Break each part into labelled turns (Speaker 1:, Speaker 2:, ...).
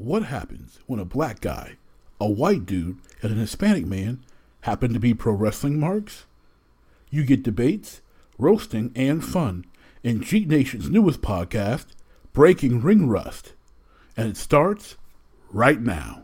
Speaker 1: What happens when a black guy, a white dude, and an Hispanic man happen to be pro wrestling marks? You get debates, roasting, and fun in Cheat Nation's newest podcast, Breaking Ring Rust. And it starts right now.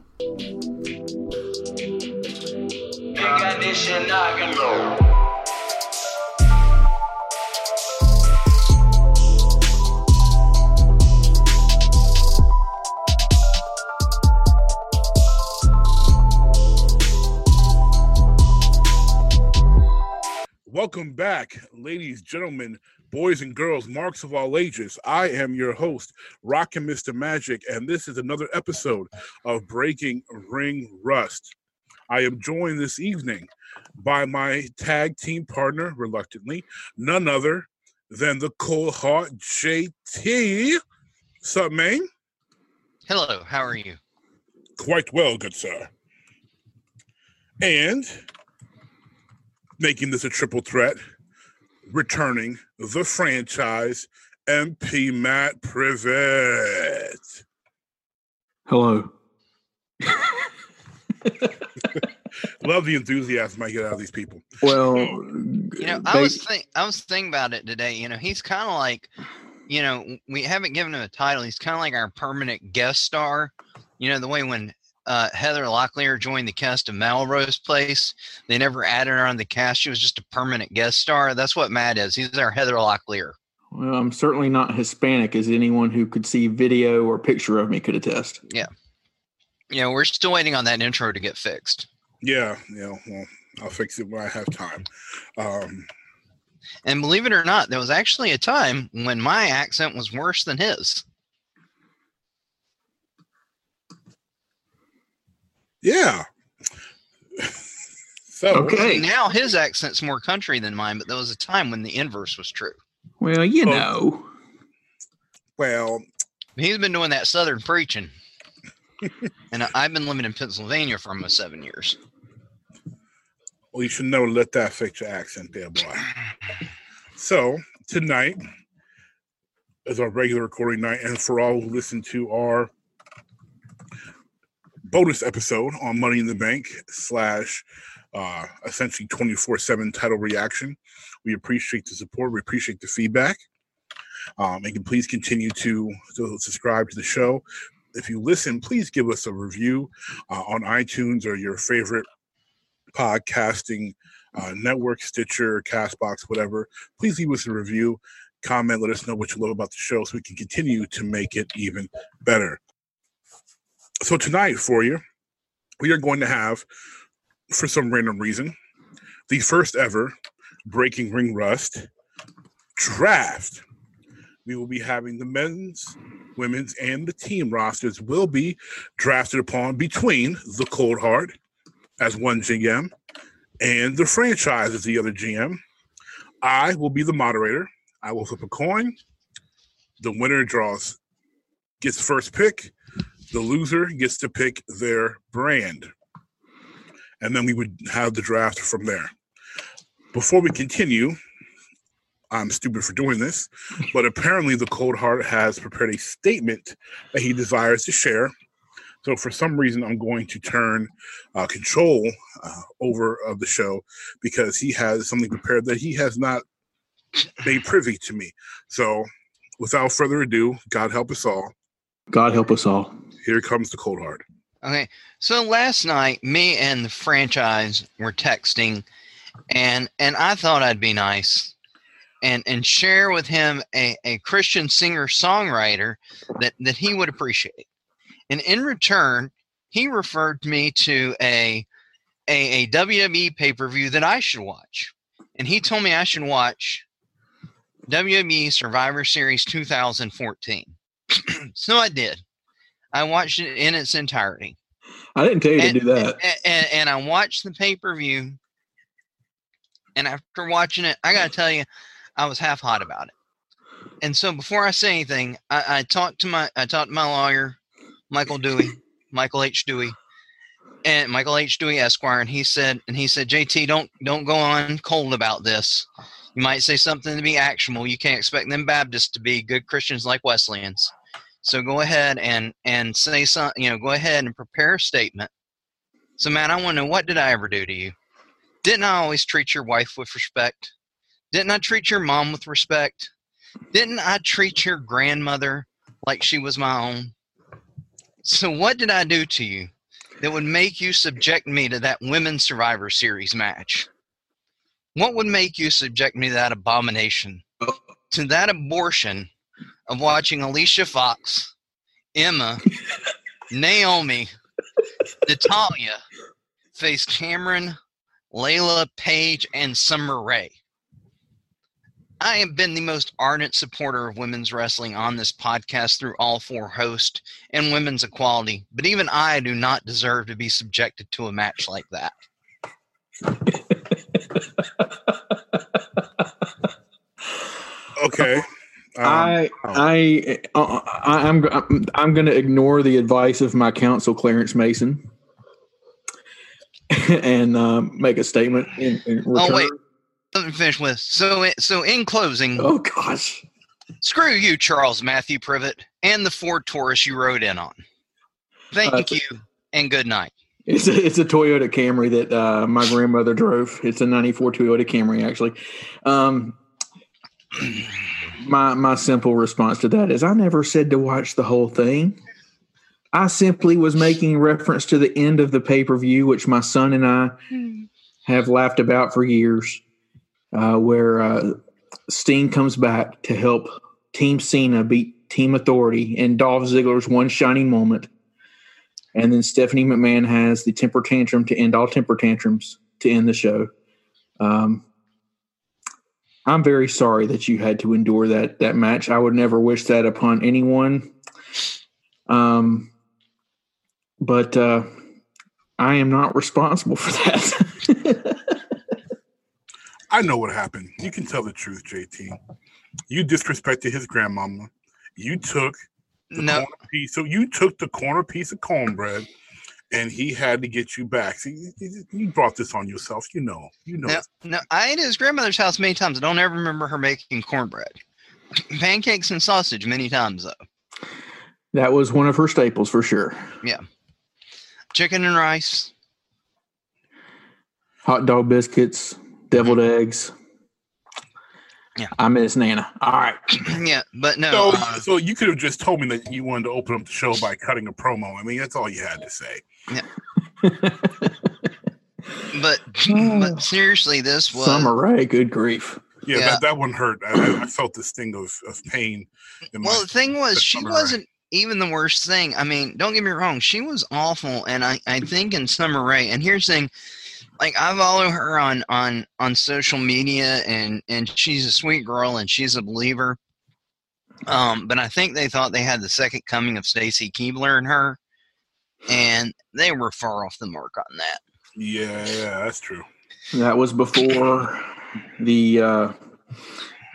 Speaker 1: Welcome back, ladies, gentlemen, boys and girls, marks of all ages. I am your host, Rockin' Mr. Magic, and this is another episode of Breaking Ring Rust. I am joined this evening by my tag team partner, reluctantly, none other than the cold heart JT. Sup, man?
Speaker 2: Hello, how are you?
Speaker 1: Quite well, good sir. And making this a triple threat, returning the franchise, MP Matt Privet.
Speaker 3: Hello.
Speaker 1: Love the enthusiasm I get out of these people.
Speaker 3: Well,
Speaker 2: You know, I was think I was thinking about it today. You know, he's kind of like, you know, we haven't given him a title. He's kind of like our permanent guest star. You know, the way when uh, Heather Locklear joined the cast of Melrose Place, they never added her on the cast. She was just a permanent guest star. That's what Matt is. He's our Heather Locklear.
Speaker 3: well, I'm certainly not Hispanic, as anyone who could see video or picture of me could attest.
Speaker 2: You know, we're still waiting on that intro to get fixed.
Speaker 1: Yeah, yeah. Well, I'll fix it when I have time. Um,
Speaker 2: And believe it or not, there was actually a time when my accent was worse than his.
Speaker 1: Yeah. so
Speaker 3: Okay.
Speaker 2: Now his accent's more country than mine, but there was a time when the inverse was true.
Speaker 3: Well, you
Speaker 1: Oh.
Speaker 3: know.
Speaker 1: well,
Speaker 2: He's been doing that southern preaching. and I- I've been living in Pennsylvania for almost seven years.
Speaker 1: well, you should know. Let that fix your accent, there, boy. So tonight is our regular recording night, and for all who listen to our bonus episode on Money in the Bank slash uh, essentially twenty four seven title reaction, we appreciate the support. We appreciate the feedback. Um, and can please continue to, to subscribe to the show. If you listen, please give us a review uh, on iTunes or your favorite podcasting uh, network, Stitcher, Castbox, whatever. Please leave us a review, comment, let us know what you love about the show so we can continue to make it even better. So, tonight for you, we are going to have, for some random reason, the first ever Breaking Ring Rust draft. We will be having the men's, women's, and the team rosters will be drafted upon between the Cold Heart as one GM and the franchise as the other GM. I will be the moderator. I will flip a coin. The winner draws gets first pick. The loser gets to pick their brand. And then we would have the draft from there. Before we continue, I'm stupid for doing this, but apparently the Cold Heart has prepared a statement that he desires to share. So for some reason, I'm going to turn uh, control uh, over of the show because he has something prepared that he has not made privy to me. So without further ado, God help us all.
Speaker 3: God help us all.
Speaker 1: Here comes the Cold Heart.
Speaker 2: Okay. So last night, me and the franchise were texting, and and I thought I'd be nice and and share with him a, a Christian singer songwriter that that he would appreciate. And in return, he referred me to a a, a WWE pay per view that I should watch, and he told me I should watch WWE Survivor Series 2014. so I did. I watched it in its entirety
Speaker 3: I didn't tell you
Speaker 2: and,
Speaker 3: to do that.
Speaker 2: And, and, and I watched the pay per view, and after watching it, I got to tell you, I was half hot about it. And so before I say anything, I, I talked to my I talked to my lawyer, Michael Dewey, Michael H. Dewey, and Michael H. Dewey Esquire, and he said and he said, JT, don't don't go on cold about this. You might say something to be actionable. You can't expect them Baptists to be good Christians like Wesleyans. So go ahead and and say some. You know, go ahead and prepare a statement. So, man, I want to know what did I ever do to you? Didn't I always treat your wife with respect? Didn't I treat your mom with respect? Didn't I treat your grandmother like she was my own? So, what did I do to you that would make you subject me to that Women's Survivor Series match? What would make you subject me to that abomination? To that abortion of watching Alicia Fox, Emma, Naomi, Natalya face Cameron, Layla, Paige, and Summer Rae. I have been the most ardent supporter of women's wrestling on this podcast through all four hosts and women's equality, but even I do not deserve to be subjected to a match like that.
Speaker 1: Okay. Um,
Speaker 3: I I, uh, I I'm I'm, I'm going to ignore the advice of my counsel, Clarence Mason, and um, make a statement. In, in
Speaker 2: Oh wait, let me finish with so. So in closing,
Speaker 3: Oh gosh.
Speaker 2: screw you, Charles Matthew Privet, and the Ford Taurus you rode in on. Thank
Speaker 3: Uh,
Speaker 2: you and good night.
Speaker 3: It's a, it's a Toyota Camry that uh, my grandmother drove. It's a '94 Toyota Camry, actually. Um, my my simple response to that is, I never said to watch the whole thing. I simply was making reference to the end of the pay per view, which my son and I have laughed about for years, uh, where uh, Sting comes back to help Team Cena beat Team Authority and Dolph Ziggler's one shining moment. And then Stephanie McMahon has the temper tantrum to end all temper tantrums to end the show. Um, I'm very sorry that you had to endure that that match. I would never wish that upon anyone. Um, but uh, I am not responsible for that.
Speaker 1: I know what happened. You can tell the truth, JT. You disrespected his grandmama. You took the
Speaker 2: No,
Speaker 1: corner piece. So you took the corner piece of cornbread, and he had to get you back. See, you- you brought this on yourself. You know. You know.
Speaker 2: no, no. I ate at his grandmother's house many times. I don't ever remember her making cornbread, pancakes, and sausage many times though.
Speaker 3: that was one of her staples for sure.
Speaker 2: Yeah, chicken and rice.
Speaker 3: Hot dog biscuits, deviled eggs.
Speaker 2: Yeah.
Speaker 3: I miss Nana. All right.
Speaker 2: yeah, but no.
Speaker 1: So,
Speaker 2: uh,
Speaker 1: so you could have just told me that you wanted to open up the show by cutting a promo. I mean, that's all you had to say.
Speaker 2: but but seriously, this was
Speaker 3: Summer Rae, good grief.
Speaker 1: Yeah,
Speaker 2: Yeah.
Speaker 1: That, that one hurt. I, I- I felt this sting of, of pain. In my,
Speaker 2: Well, the thing was, she
Speaker 1: Summer
Speaker 2: wasn't even the worst thing. I mean, don't get me wrong, she was awful, and I, I think in Summer Rae. And here's the thing, like I follow her on on on social media, and and she's a sweet girl, and she's a believer. Um, but I think they thought they had the second coming of Stacy Keibler in her, and they were far off the mark on that.
Speaker 1: yeah, yeah, that's true.
Speaker 3: That was before the uh,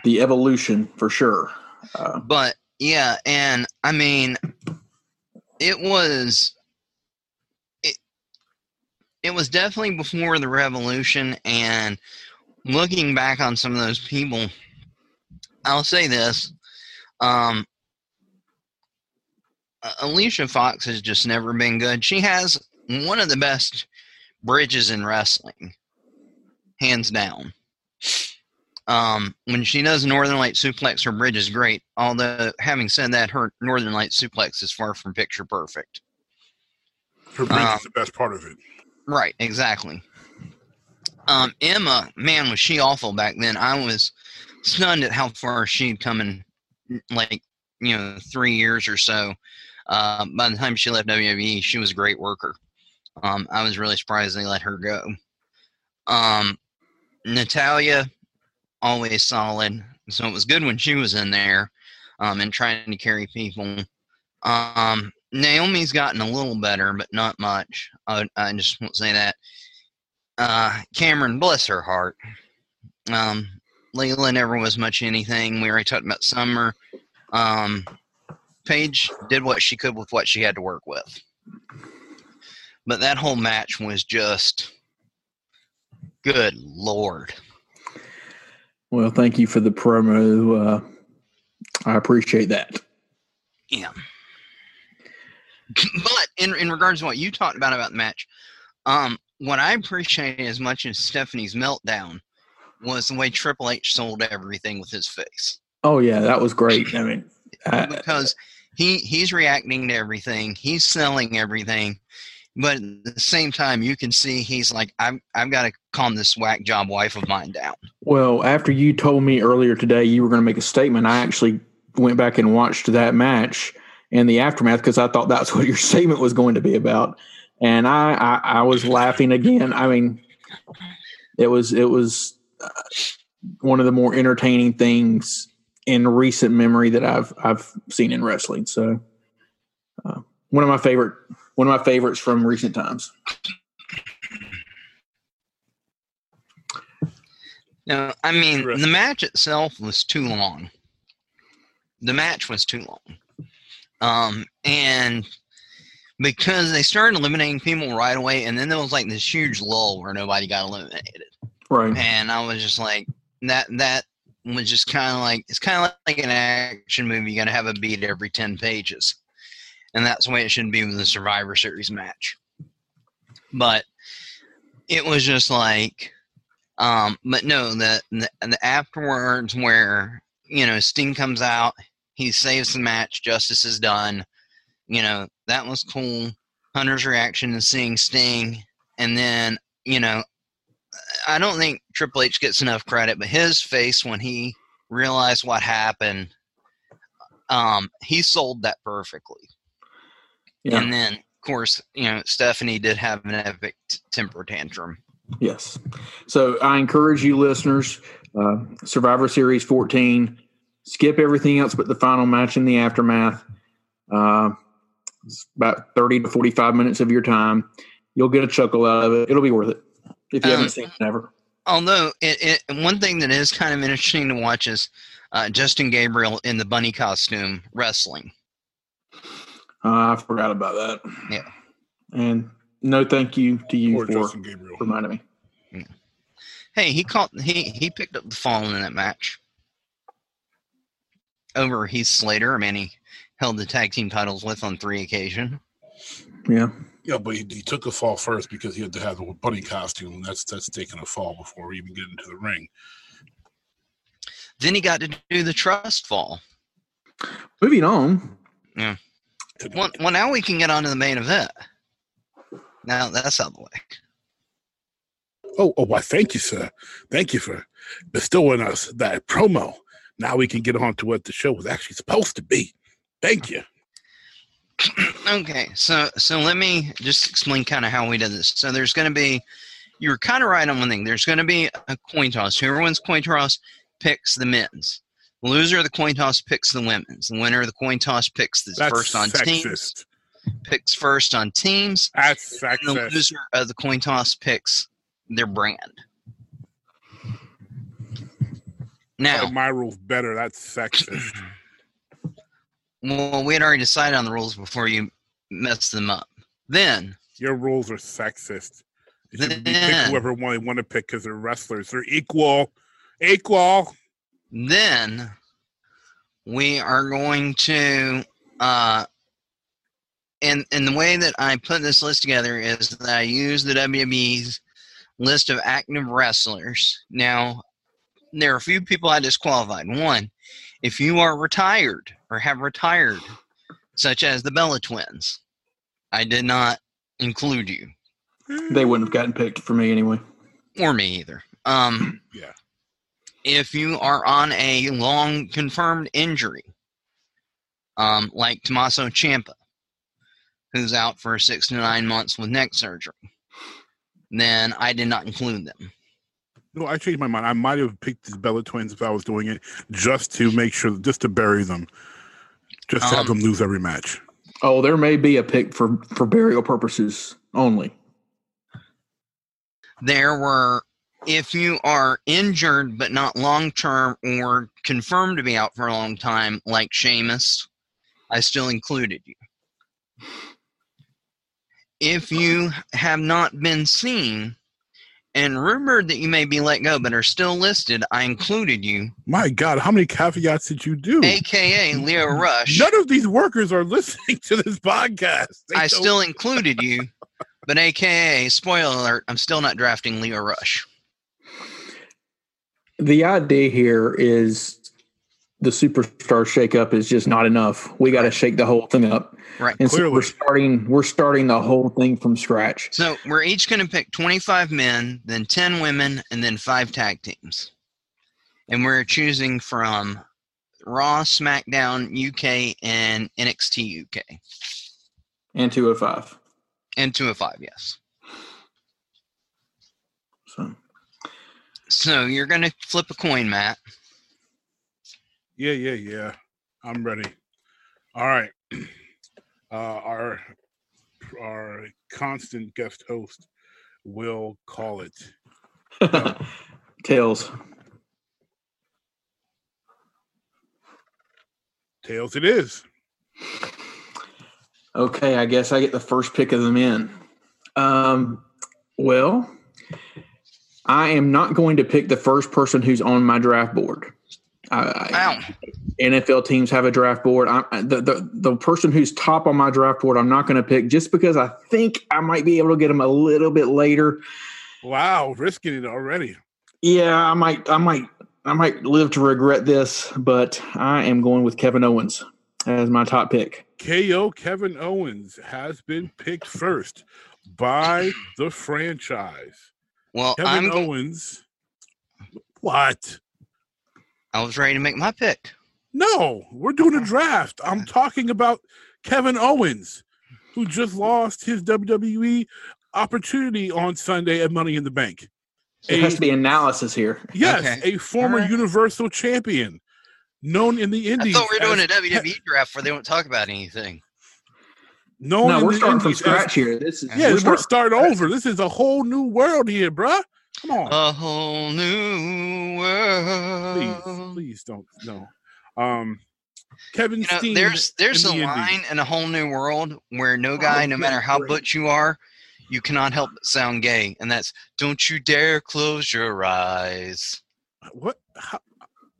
Speaker 3: the evolution for sure. Uh,
Speaker 2: but yeah and i mean it was it it was definitely before the revolution and looking back on some of those people i'll say this um alicia fox has just never been good she has one of the best bridges in wrestling hands down um, when she does Northern Light suplex, her bridge is great. Although, having said that, her Northern Light suplex is far from picture perfect.
Speaker 1: Her bridge
Speaker 2: Um,
Speaker 1: is the best part of it.
Speaker 2: Right, exactly. Um, Emma, man, was she awful back then. I was stunned at how far she'd come in, like, you know, three years or so. Uh, by the time she left WWE, she was a great worker. Um, I was really surprised they let her go. Um, Natalya, always solid. So it was good when she was in there um, and trying to carry people. Um, Naomi's gotten a little better, but not much. I, I just won't say that. Uh, Cameron, bless her heart. Um, Layla never was much anything. We already talked about Summer. Um, Paige did what she could with what she had to work with. But that whole match was just good lord.
Speaker 3: well, thank you for the promo. Uh, I appreciate that.
Speaker 2: Yeah. but in in regards to what you talked about about the match, um, what I appreciated as much as Stephanie's meltdown was the way Triple H sold everything with his face.
Speaker 3: Oh yeah, that was great. I mean, I,
Speaker 2: because he he's reacting to everything, he's selling everything, but at the same time, you can see he's like, I've I've got to calm this whack job wife of mine down.
Speaker 3: well, after you told me earlier today you were going to make a statement, I actually went back and watched that match and the aftermath because I thought that's what your statement was going to be about, and I I, I was laughing again. I mean, it was it was uh, one of the more entertaining things in recent memory that I've I've seen in wrestling. So, uh, one of my favorite one of my favorites from recent times.
Speaker 2: No, I mean the match itself was too long. The match was too long, um, and because they started eliminating people right away, and then there was like this huge lull where nobody got eliminated,
Speaker 3: Right.
Speaker 2: and I was just like that. That was just kind of like it's kind of like an action movie. You got to have a beat every ten pages, and that's the way it should be with the Survivor Series match. But it was just like um, but no, the, the the afterwards where you know Sting comes out, he saves the match, justice is done. You know that was cool. Hunter's reaction to seeing Sting, and then you know, I don't think Triple H gets enough credit, but his face when he realized what happened, um, he sold that perfectly.
Speaker 3: Yeah.
Speaker 2: And then, of course, you know, Stephanie did have an epic temper tantrum.
Speaker 3: Yes. So I encourage you listeners, uh, Survivor Series 14, skip everything else but the final match in the aftermath. Uh, it's about 30 to 45 minutes of your time. You'll get a chuckle out of it. It'll be worth it. If you
Speaker 2: Um,
Speaker 3: haven't seen it, never.
Speaker 2: although it, it one thing that is kind of interesting to watch is uh, Justin Gabriel in the bunny costume wrestling.
Speaker 3: Uh, I forgot about that.
Speaker 2: Yeah.
Speaker 3: And no thank you to you
Speaker 1: Or
Speaker 3: for
Speaker 1: Justin Gabriel.
Speaker 3: reminding me.
Speaker 2: Hey, he caught he he picked up the fallen in that match over Heath Slater. I mean, he held the tag team titles with on three occasions.
Speaker 3: Yeah.
Speaker 1: Yeah, but he, he took a fall first because he had to have the bunny costume. and That's that's taking a fall before we even get into the ring.
Speaker 2: Then he got to do the trust fall.
Speaker 3: Moving on.
Speaker 1: Yeah.
Speaker 2: Well, well, now we can get on to the main event. Now that's out of the way.
Speaker 1: Oh, oh, why? Thank you, sir. Thank you for bestowing us that promo. Now we can get on to what the show was actually supposed to be. Thank you.
Speaker 2: Okay, so so let me just explain kind of how we did this. So there's going to be, you were kind of right on one thing. There's going to be a coin toss. Whoever wins coin toss picks the men's. The loser of the coin toss picks the women's. The winner of the coin toss picks the
Speaker 1: That's
Speaker 2: first on teams.
Speaker 1: sexist.
Speaker 2: Picks first on teams.
Speaker 1: That's
Speaker 2: And the loser of the coin toss picks their brand. Oh, now,
Speaker 1: my rules better. That's sexist.
Speaker 2: well, we had already decided on the rules before you messed them up. Then
Speaker 1: Your rules are sexist. You should be pick whoever one they want to pick because they're wrestlers. They're equal. Equal.
Speaker 2: then we are going to uh and and the way that I put this list together is that I use the WWE's list of active wrestlers. Now there are a few people I disqualified. One, if you are retired or have retired, such as the Bella twins, I did not include you.
Speaker 3: They wouldn't have gotten picked for me anyway.
Speaker 2: or me either. Um,
Speaker 1: Yeah.
Speaker 2: If you are on a long confirmed injury, um, like Tommaso Ciampa, who's out for six to nine months with neck surgery, then I did not include them.
Speaker 1: No, I changed my mind. I might have picked the Bella Twins if I was doing it just to make sure, just to bury them, just to have
Speaker 2: Um,
Speaker 1: them lose every match.
Speaker 3: Oh, there may be a pick for for burial purposes only.
Speaker 2: There were, if you are injured but not long term or confirmed to be out for a long time, like Sheamus, I still included you. If you have not been seen and rumored that you may be let go but are still listed, I included you,
Speaker 1: My God, how many caveats did you do?
Speaker 2: aka Lio Rush.
Speaker 1: None of these workers are listening to this podcast. They
Speaker 2: I
Speaker 1: don't-
Speaker 2: still included you, but aka spoiler alert, I'm still not drafting Lio Rush.
Speaker 3: The idea here is the superstar shakeup is just not enough. We got to shake the whole thing up,
Speaker 2: Right.
Speaker 3: and so we're starting. We're starting the whole thing from scratch.
Speaker 2: So we're each going to pick 25 men, then 10 women, and then five tag teams. And we're choosing from Raw, SmackDown, UK, and NXT UK.
Speaker 3: And two of five.
Speaker 2: And two of five, yes.
Speaker 3: So
Speaker 2: So you're going to flip a coin, Matt.
Speaker 1: Yeah, yeah, yeah. I'm ready. All right. Uh, our our constant guest host will call it.
Speaker 3: tails.
Speaker 1: Tails it is.
Speaker 3: Okay, I guess I get the first pick of the men. Um, well, I am not going to pick the first person who's on my draft board. I, I, NFL teams have a draft board. I, uh, the, the the person who's top on my draft board, I'm not going to pick just because I think I might be able to get him a little bit later.
Speaker 1: Wow, risking it already.
Speaker 3: Yeah, I might, I might, I might live to regret this, but I am going with Kevin Owens as my top pick.
Speaker 1: KO Kevin Owens has been picked first by the franchise.
Speaker 2: Well,
Speaker 1: Kevin
Speaker 2: I'm,
Speaker 1: Owens. What?
Speaker 2: I was ready to make my pick.
Speaker 1: No, we're doing a oh. draft. I'm talking about Kevin Owens, who just lost his WWE opportunity on Sunday at Money in the Bank.
Speaker 3: There has to be analysis here.
Speaker 1: Yes,
Speaker 2: Okay.
Speaker 1: a former
Speaker 2: Alright.
Speaker 1: Universal Champion, known in the
Speaker 2: I
Speaker 1: Indies.
Speaker 2: thought we were doing a WWE draft where they don't talk about anything.
Speaker 1: known
Speaker 3: no,
Speaker 1: in
Speaker 3: we're
Speaker 1: the
Speaker 3: starting from
Speaker 1: Indies as-
Speaker 3: scratch here. This is
Speaker 2: Yeah,
Speaker 1: Yeah,
Speaker 3: we're
Speaker 1: we're
Speaker 3: starting-
Speaker 1: starting over. This is a whole new world here, bruh. Come on.
Speaker 2: A whole new world.
Speaker 1: please, please don't no. Um, Kevin
Speaker 2: You know,
Speaker 1: Steen.
Speaker 2: there's there's a
Speaker 1: in the Indies.
Speaker 2: line in a whole new world where no guy, no matter how butch you are, you cannot help but sound gay, and that's "Don't you dare close your eyes."
Speaker 1: What? How,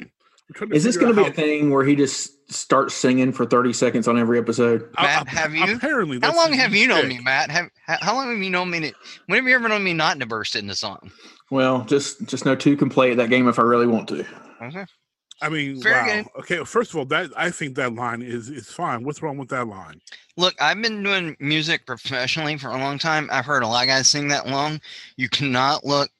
Speaker 1: I'm trying to
Speaker 3: Is this going to be
Speaker 1: out
Speaker 3: a thing where he just starts singing for 30 seconds on every episode?
Speaker 1: how-
Speaker 2: Matt,
Speaker 1: uh,
Speaker 2: have you?
Speaker 1: Apparently,
Speaker 2: How long have you known me, Matt? Have how how long have you known me? To, when have you ever known me not to burst into song?
Speaker 3: Well, just just know two can play at that game if I really want to.
Speaker 2: Okay.
Speaker 1: I mean,
Speaker 2: Fair
Speaker 1: wow.
Speaker 2: game.
Speaker 1: Okay, first of all, that I think that line is is fine. What's wrong with that line?
Speaker 2: Look, I've been doing music professionally for a long time. I've heard a lot of guys sing that long. You cannot look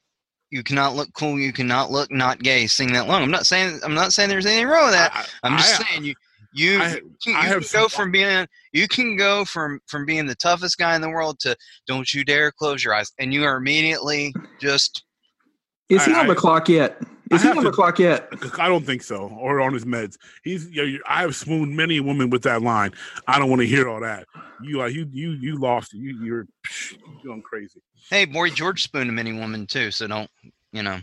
Speaker 2: you cannot look cool, you cannot look not gay sing that long. I'm not saying I'm not saying there's anything wrong with that.
Speaker 1: I,
Speaker 2: I'm just
Speaker 1: I-
Speaker 2: saying you you
Speaker 1: I-
Speaker 2: you can,
Speaker 1: I
Speaker 2: you
Speaker 1: have
Speaker 2: can go from being you can go from from being the toughest guy in the world to don't you dare close your eyes and you are immediately just
Speaker 3: Is he
Speaker 1: I-
Speaker 3: on the
Speaker 1: I-
Speaker 3: clock yet? Is he
Speaker 1: have
Speaker 3: on the clock yet?
Speaker 1: I don't think so, or on his meds. He's. You know, you- I have swooned many women with that line. I don't want to hear all that. You like you you you lost. it. You you're, you're going crazy.
Speaker 2: Hey boy George spooned a many woman too, so don't you know.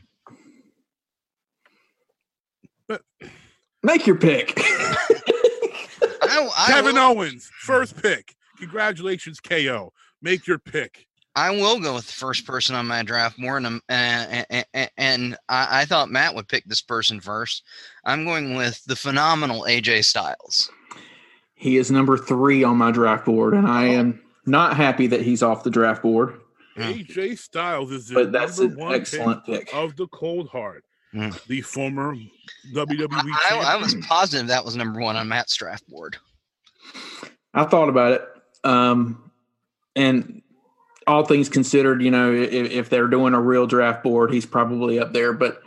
Speaker 3: Make your pick.
Speaker 2: I, I
Speaker 1: Kevin
Speaker 2: will,
Speaker 1: Owens, first pick. Congratulations, KO. Make your pick.
Speaker 2: I will go with the first person on my draft board, and, I'm- um, and, and, and I, I thought Matt would pick this person first. I'm going with the phenomenal AJ Styles.
Speaker 3: he is number three on my draft board, and. I am not happy that he's off the draft board.
Speaker 2: Yeah.
Speaker 1: AJ Styles is the
Speaker 3: But that's
Speaker 1: number one
Speaker 3: excellent
Speaker 1: pick
Speaker 3: pick.
Speaker 1: of the Cold Heart,
Speaker 2: Mm.
Speaker 1: the former WWE
Speaker 2: I, I was positive that was number one on Matt's draft board.
Speaker 3: I thought about it, um, and all things considered, you know, if, if they're doing a real draft board, he's probably up there. But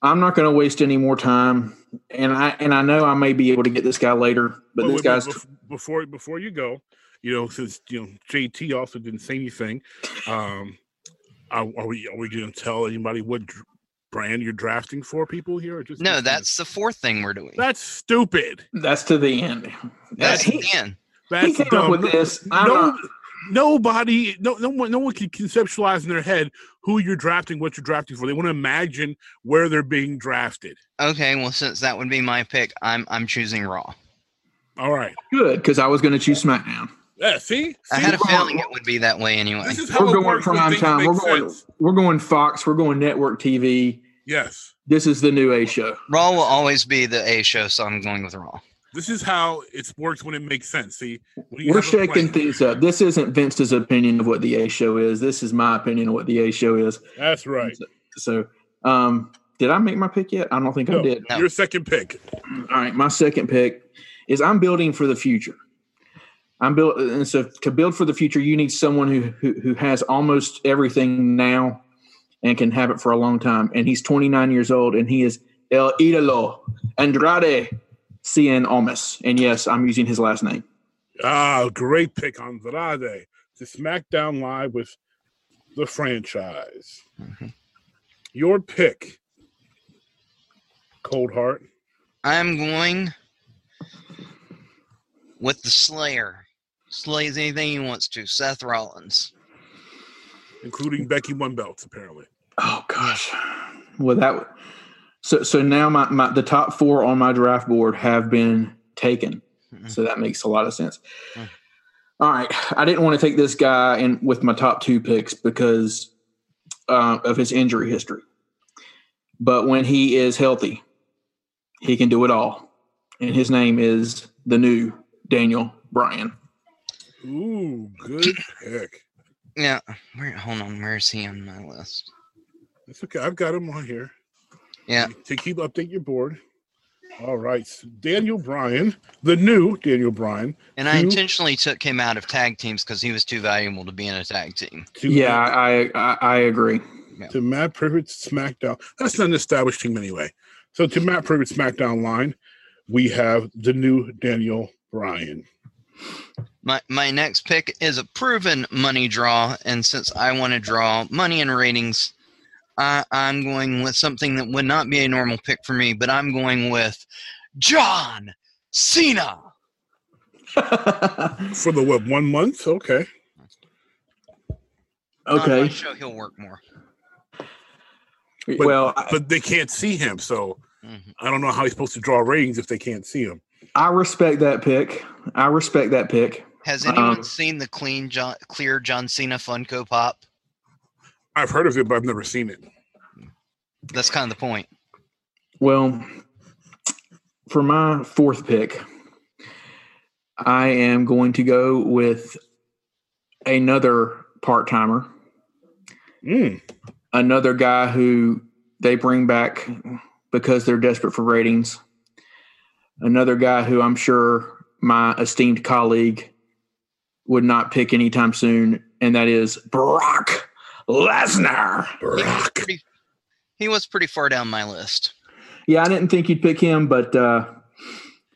Speaker 3: I'm not going to waste any more time, and I and I know I may be able to get this guy later, but
Speaker 1: Wait,
Speaker 3: this
Speaker 1: wait,
Speaker 3: guy's
Speaker 1: bef- before before you go, you know, since you know JT also didn't say anything, um, are, are we are we going to tell anybody what dr- brand you're drafting for people here? Or just
Speaker 2: No, that's the fourth thing we're doing.
Speaker 1: that's stupid.
Speaker 3: that's to the end.
Speaker 2: That's
Speaker 3: he,
Speaker 2: the end.
Speaker 1: That's
Speaker 3: he came
Speaker 1: dumb.
Speaker 3: up with this. I'm
Speaker 1: no,
Speaker 3: not-
Speaker 1: nobody, no, no one, no one can conceptualize in their head who you're drafting, what you're drafting for. They want to imagine where they're being drafted.
Speaker 2: Okay, well, since that would be my pick, I'm I'm choosing Raw.
Speaker 1: All right,
Speaker 3: good because I was going to choose SmackDown.
Speaker 1: Yeah, see,
Speaker 2: I
Speaker 1: See?
Speaker 2: had a feeling it would be that way anyway.
Speaker 1: This is how
Speaker 3: We're
Speaker 1: it
Speaker 3: going
Speaker 1: works when
Speaker 3: prime time. We're going.
Speaker 1: sense.
Speaker 3: We're going Fox. We're going network TV.
Speaker 1: Yes,
Speaker 3: This is the new A show.
Speaker 2: Raw will always be the A show, so I'm going with Raw.
Speaker 1: this is how it works when it makes sense. See,
Speaker 3: We're shaking things up. This isn't Vince's opinion of what the A show is. This is my opinion of what the A show is.
Speaker 1: That's right.
Speaker 3: So, um, did I make my pick yet? I don't think I
Speaker 1: No,
Speaker 3: did.
Speaker 2: No.
Speaker 1: Your second pick.
Speaker 3: All right, my second pick is I'm building for the future. I'm built, and so to build for the future, you need someone who, who who has almost everything now and can have it for a long time. And he's 29 years old, and he is El Idolo Andrade Cien Almas. And yes, I'm using his last name.
Speaker 1: Ah, great pick, Andrade to SmackDown Live with the franchise.
Speaker 2: Mhm.
Speaker 1: Your pick, Cold Heart.
Speaker 2: I'm going with the Slayer. Slays anything he wants to. Seth Rollins.
Speaker 1: including Becky One Belts, apparently.
Speaker 3: Oh gosh. Well, that so so now my, my the top four on my draft board have been taken.
Speaker 2: Mhm.
Speaker 3: So that makes a lot of sense.
Speaker 2: Mm.
Speaker 3: All right, I didn't want to take this guy in with my top two picks because uh, of his injury history. But when he is healthy, he can do it all, and his name is the new Daniel Bryan.
Speaker 1: Ooh, good pick.
Speaker 2: Yeah. Where, hold on. Where is he on my list?
Speaker 1: It's okay. I've got him on here.
Speaker 2: Yeah.
Speaker 1: To keep update your board. All right. so Daniel Bryan, the new Daniel Bryan.
Speaker 2: And I
Speaker 1: Who-
Speaker 2: intentionally took him out of tag teams because he was too valuable to be in a tag team.
Speaker 3: Yeah, I I, I agree.
Speaker 1: to Matt Privett's SmackDown. That's not an established team anyway. So to Matt Privett's SmackDown line, we have the new Daniel Bryan.
Speaker 2: My my next pick is a proven money draw, and since I want to draw money and ratings, I, I'm going with something that would not be a normal pick for me, but I'm going with John Cena.
Speaker 1: For the what one month? Okay.
Speaker 2: On my
Speaker 3: okay.
Speaker 2: show he'll work more.
Speaker 1: But,
Speaker 3: well, I-
Speaker 1: but they can't see him, so
Speaker 2: Mhm.
Speaker 1: I don't know how he's supposed to draw ratings if they can't see him.
Speaker 3: I respect that pick. I respect that pick.
Speaker 2: Has anyone
Speaker 3: Um,
Speaker 2: seen the clean John, clear John Cena Funko Pop?
Speaker 1: I've heard of it, but I've never seen it.
Speaker 2: That's kind of the point.
Speaker 3: Well, for my fourth pick, I am going to go with another part timer,
Speaker 1: Mm.
Speaker 3: another guy who they bring back because they're desperate for ratings, another guy who I'm sure my esteemed colleague would not pick anytime soon, and that is Brock Lesnar.
Speaker 2: He was,
Speaker 1: Brock.
Speaker 2: pretty, he was pretty far down my list.
Speaker 3: Yeah, I didn't think you'd pick him, but uh,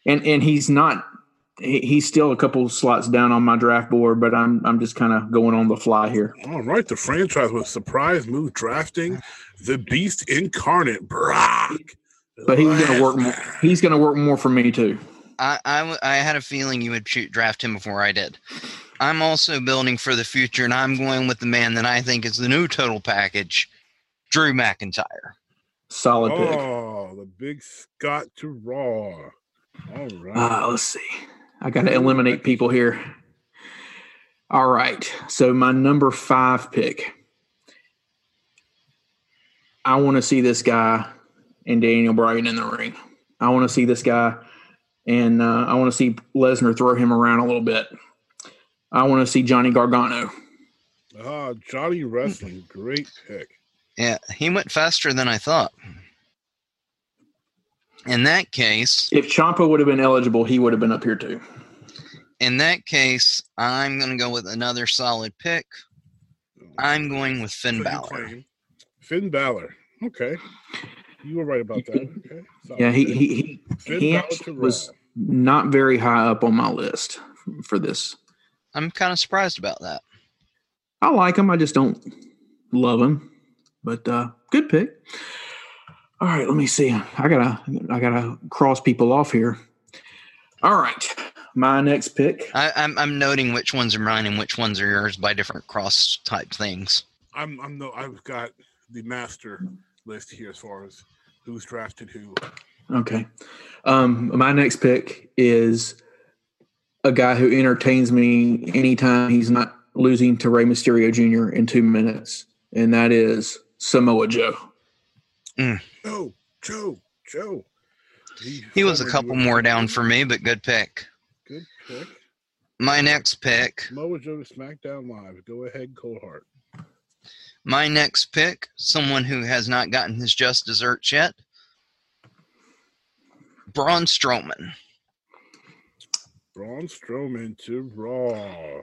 Speaker 3: and and he's not. he- He's still a couple slots down on my draft board, but I'm I'm just kind of going on the fly here.
Speaker 1: All right, the franchise was surprise move drafting the beast incarnate, Brock.
Speaker 3: But he's going to work. More, he's going to work more for me too.
Speaker 2: I, I, w- I had a feeling you would shoot, draft him before I did. I'm also building for the future, and I'm going with the man that I think is the new total package, Drew McIntyre.
Speaker 3: Solid pick.
Speaker 1: Oh, the big Scot to Raw. All right.
Speaker 3: Uh, let's see. I got to eliminate people here. All right. So my number five pick. I want to see this guy and Daniel Bryan in the ring. I want to see this guy, and uh, I want to see Lesnar throw him around a little bit. I want to see Johnny Gargano.
Speaker 1: Ah, Johnny Wrestling, great pick.
Speaker 2: Yeah, he went faster than I thought. In that case,
Speaker 3: If Ciampa would have been eligible, he would have been up here too.
Speaker 2: in that case, I'm going to go with another solid pick. I'm going with Finn
Speaker 1: So
Speaker 2: Balor.
Speaker 1: Finn Balor. Okay. You were right about that. Okay. Solid
Speaker 3: Yeah, he he he,
Speaker 1: Finn
Speaker 3: he
Speaker 1: Balor to
Speaker 3: was
Speaker 1: Raw.
Speaker 3: Not very high up on my list for this.
Speaker 2: I'm kind of surprised about that.
Speaker 3: I like him. I just don't love him. But uh, good pick. All right, let me see. I gotta I gotta cross people off here. All right, my next pick.
Speaker 2: I, I'm, I'm noting which ones are mine and which ones are yours by different cross type things.
Speaker 1: I'm I'm no I've got the master list here as far as who's drafted who.
Speaker 3: Okay, um, my next pick is a guy who entertains me anytime he's not losing to Rey Mysterio Jr. in two minutes, and that is Samoa Joe.
Speaker 1: Joe, Joe, Joe.
Speaker 2: He was a couple more down for me, but good pick.
Speaker 1: Good pick.
Speaker 2: My next pick,
Speaker 1: Samoa Joe to SmackDown Live. Go ahead, Cold Heart.
Speaker 2: my next pick, someone who has not gotten his just desserts yet. Braun Strowman.
Speaker 1: Braun Strowman to Raw.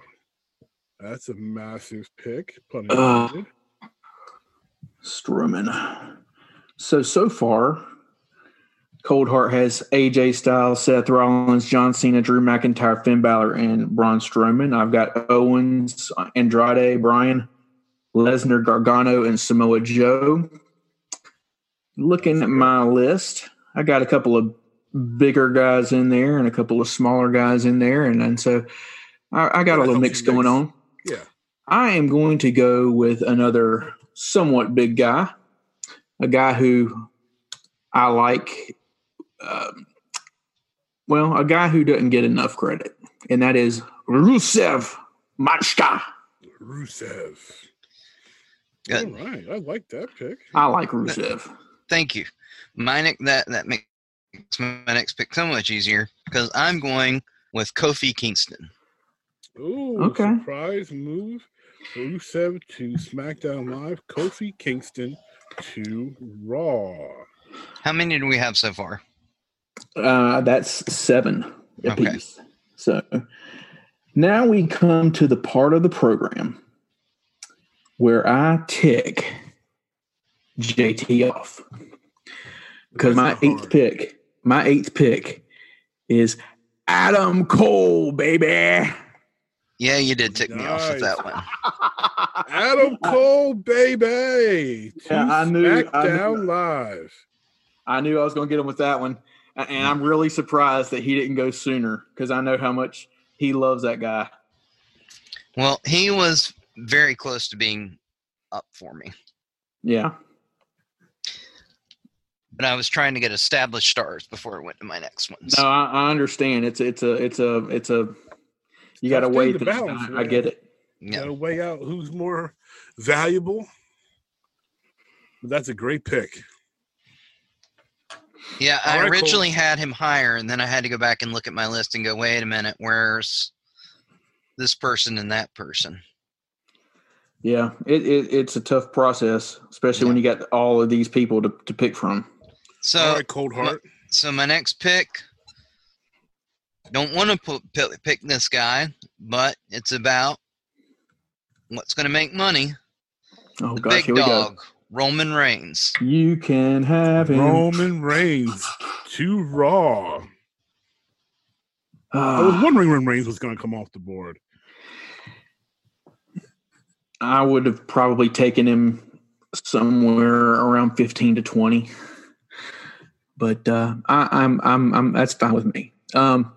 Speaker 1: That's a massive pick. Pun
Speaker 3: Uh. Strowman. So so far, Cold Heart has AJ Styles, Seth Rollins, John Cena, Drew McIntyre, Finn Balor, and Braun Strowman. I've got Owens, Andrade, Bryan, Lesnar, Gargano, and Samoa Joe. Looking at my list, I got a couple of bigger guys in there and a couple of smaller guys in there, and, and so I, I got
Speaker 1: Yeah,
Speaker 3: a little mix going
Speaker 1: mix.
Speaker 3: on.
Speaker 1: yeah.
Speaker 3: I am going to go with another somewhat big guy, a guy who I like. Um, well, a guy who doesn't get enough credit, and that is Rusev Machka.
Speaker 1: Rusev. All right. I like that pick.
Speaker 3: I like Rusev.
Speaker 2: Thank you. My ne- that that makes my next pick so much easier because I'm going with Kofi Kingston.
Speaker 1: Ooh,
Speaker 3: Okay.
Speaker 1: surprise move. Rusev to SmackDown Live. Kofi Kingston to Raw.
Speaker 2: How many do we have so far?
Speaker 3: Uh, that's seven
Speaker 2: Okay.
Speaker 3: apiece. So now we come to the part of the program where I tick JT off. Because my eighth
Speaker 1: hard.
Speaker 3: pick, my eighth pick is Adam Cole, baby.
Speaker 2: Yeah, you did tick me off with that one.
Speaker 1: Adam Cole, baby.
Speaker 3: Yeah, I knew- I knew-
Speaker 1: SmackDown Live.
Speaker 3: I knew I was going to get him with that one. And I'm really surprised that he didn't go sooner because I know how much he loves that guy.
Speaker 2: Well, he was very close to being up for me,
Speaker 3: Yeah.
Speaker 2: But I was trying to get established stars before I went to my next ones.
Speaker 3: No, I, I understand. It's it's a it's a it's a you got to
Speaker 1: Tough
Speaker 3: weigh
Speaker 1: to
Speaker 3: things.
Speaker 1: balance,
Speaker 3: I, I get it.
Speaker 2: Yeah.
Speaker 1: Got to weigh out who's more valuable. But that's a great pick.
Speaker 2: Yeah,
Speaker 1: All
Speaker 2: I
Speaker 1: right, Cole.
Speaker 2: originally had him higher, and then I had to go back and look at my list and go, wait a minute, where's this person and that person?
Speaker 3: Yeah, it, it it's a tough process, especially when you got all of these people to, to pick from.
Speaker 2: So,
Speaker 1: All right, Cold Heart.
Speaker 2: so my next pick, don't want to put, pick, pick this guy, but it's about what's going to make money.
Speaker 3: Oh
Speaker 2: The
Speaker 3: gosh,
Speaker 2: big
Speaker 3: here we go.
Speaker 2: dog, Roman Reigns.
Speaker 3: You can have him.
Speaker 1: Roman Reigns to Raw. I was
Speaker 3: Ah,
Speaker 1: wondering when Reigns was going to come off the board.
Speaker 3: I would have probably taken him somewhere around fifteen to twenty, but uh, I, I'm I'm I'm that's fine with me. Um,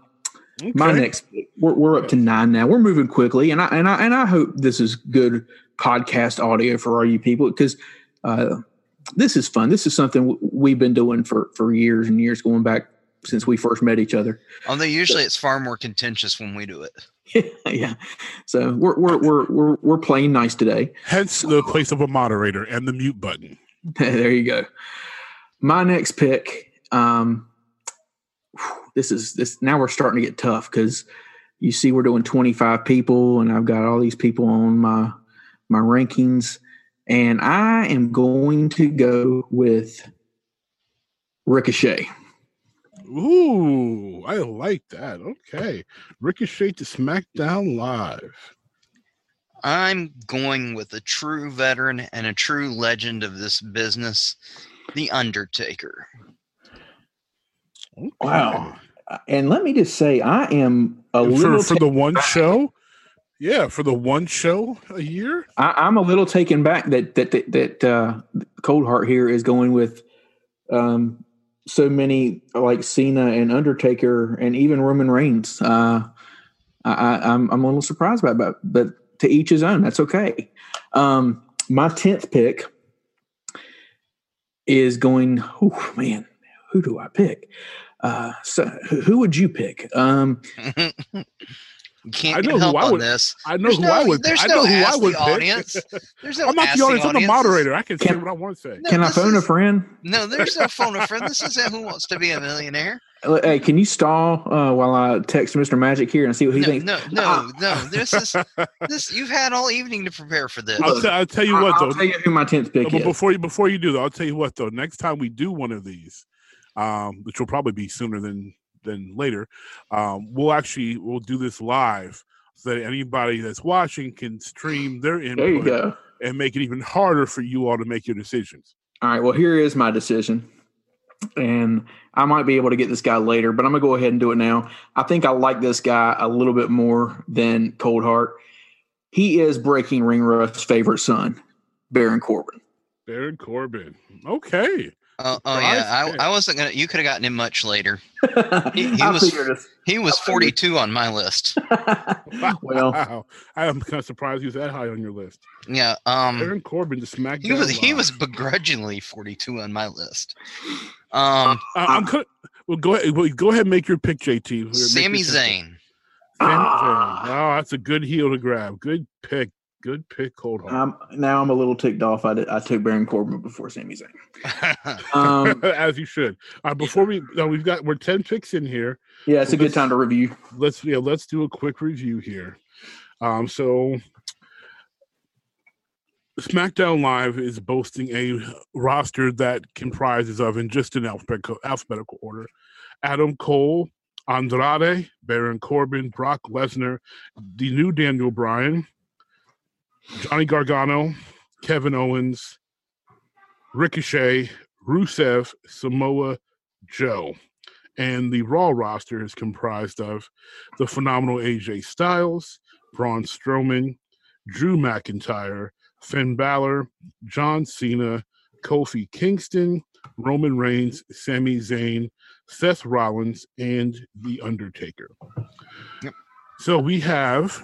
Speaker 3: My next, we're, we're up to nine now. We're moving quickly, and I and I and I hope this is good podcast audio for all you people because uh, this is fun. This is something we've been doing for for years and years, going back since we first met each other.
Speaker 2: Although usually it's far more contentious when we do it.
Speaker 3: yeah, so we're we're we're we're we're playing nice today.
Speaker 1: Hence the place of a moderator and the mute button.
Speaker 3: there you go. My next pick. Um, this is this. Now we're starting to get tough because you see we're doing 25 people, and I've got all these people on my my rankings, and I am going to go with Ricochet.
Speaker 1: Ooh, I like that. Okay. Ricochet to SmackDown Live.
Speaker 2: I'm going with a true veteran and a true legend of this business, The Undertaker.
Speaker 1: Okay.
Speaker 3: Wow. And let me just say, I am a
Speaker 1: For,
Speaker 3: little.
Speaker 1: for the one show? Yeah, for the one show a year?
Speaker 3: I, I'm a little taken back that that that, that uh, Cold Heart here is going with um, so many like Cena and Undertaker and even Roman Reigns. Uh, I, I, I'm I'm a little surprised by that, but to each his own. That's okay. Um, my tenth pick is going. Oh man, who do I pick? Uh, so who who would you pick? Um,
Speaker 2: can't
Speaker 1: I
Speaker 2: get
Speaker 1: know who
Speaker 2: help
Speaker 1: I
Speaker 2: on
Speaker 1: would-
Speaker 2: this.
Speaker 1: I know
Speaker 2: There's
Speaker 1: who
Speaker 2: no,
Speaker 1: I would.
Speaker 2: there's
Speaker 1: I
Speaker 2: no
Speaker 1: know who I would
Speaker 2: the
Speaker 1: pick.
Speaker 2: audience. There's no
Speaker 1: I'm not the audience. I'm the moderator. I can say what I want to say.
Speaker 2: No,
Speaker 3: can I
Speaker 2: this
Speaker 3: phone a friend?
Speaker 2: No, there's no phone a friend. This isn't Who Wants to Be a Millionaire.
Speaker 3: Uh, Hey, can you stall uh, while I text Mr. Magic here and see what he
Speaker 2: No,
Speaker 3: thinks?
Speaker 2: no, no, no. This is this. You've had all evening to prepare for this.
Speaker 1: I'll, t- I'll tell you
Speaker 3: I-
Speaker 1: what
Speaker 3: I'll
Speaker 1: though.
Speaker 3: tell you who my tenth pick
Speaker 1: but
Speaker 3: is.
Speaker 1: before you before you do though, I'll tell you what though. Next time we do one of these, um, which will probably be sooner than than later, um, we'll actually we'll do this live so that anybody that's watching can stream their input
Speaker 3: There you go.
Speaker 1: and make it even harder for you all to make your decisions.
Speaker 3: All right. Well, here is my decision. And I might be able to get this guy later, but I'm going to go ahead and do it now. I think I like this guy a little bit more than Cold Heart. He is breaking Ring Rust's favorite son, Baron Corbin.
Speaker 1: Baron Corbin. Okay.
Speaker 2: Oh, oh yeah. I, I wasn't gonna. You could have gotten him much later. He- he was- He was 42 on my list.
Speaker 3: well,
Speaker 1: wow. I'm kind of surprised he was that high on your list.
Speaker 2: Yeah. Um.
Speaker 1: Baron Corbin just smacked.
Speaker 2: He was he was begrudgingly 42 on my list. Um.
Speaker 1: Uh, I'm gonna. Well, go ahead. Well, go ahead and make your pick, JT. Here, make
Speaker 2: Sami. Zayn.
Speaker 1: Sami
Speaker 3: Ah.
Speaker 1: Zayn. Oh, that's a good heel to grab. Good pick. Good pick, Cold Heart.
Speaker 3: um, now I'm a little ticked off. I, did, I took Baron Corbin before Sami Zayn. Um,
Speaker 1: As you should. Uh, before we, no, we've got we're ten picks in here.
Speaker 3: yeah, it's a good time to review.
Speaker 1: Let's yeah, let's do a quick review here. Um, so SmackDown Live is boasting a roster that comprises of, in just an alphabetical, alphabetical order, Adam Cole, Andrade, Baron Corbin, Brock Lesnar, the new Daniel Bryan, Johnny Gargano, Kevin Owens, Ricochet, Rusev, Samoa Joe. And the Raw roster is comprised of the phenomenal AJ Styles, Braun Strowman, Drew McIntyre, Finn Balor, John Cena, Kofi Kingston, Roman Reigns, Sami Zayn, Seth Rollins, and The Undertaker.
Speaker 2: Yep.
Speaker 1: So we have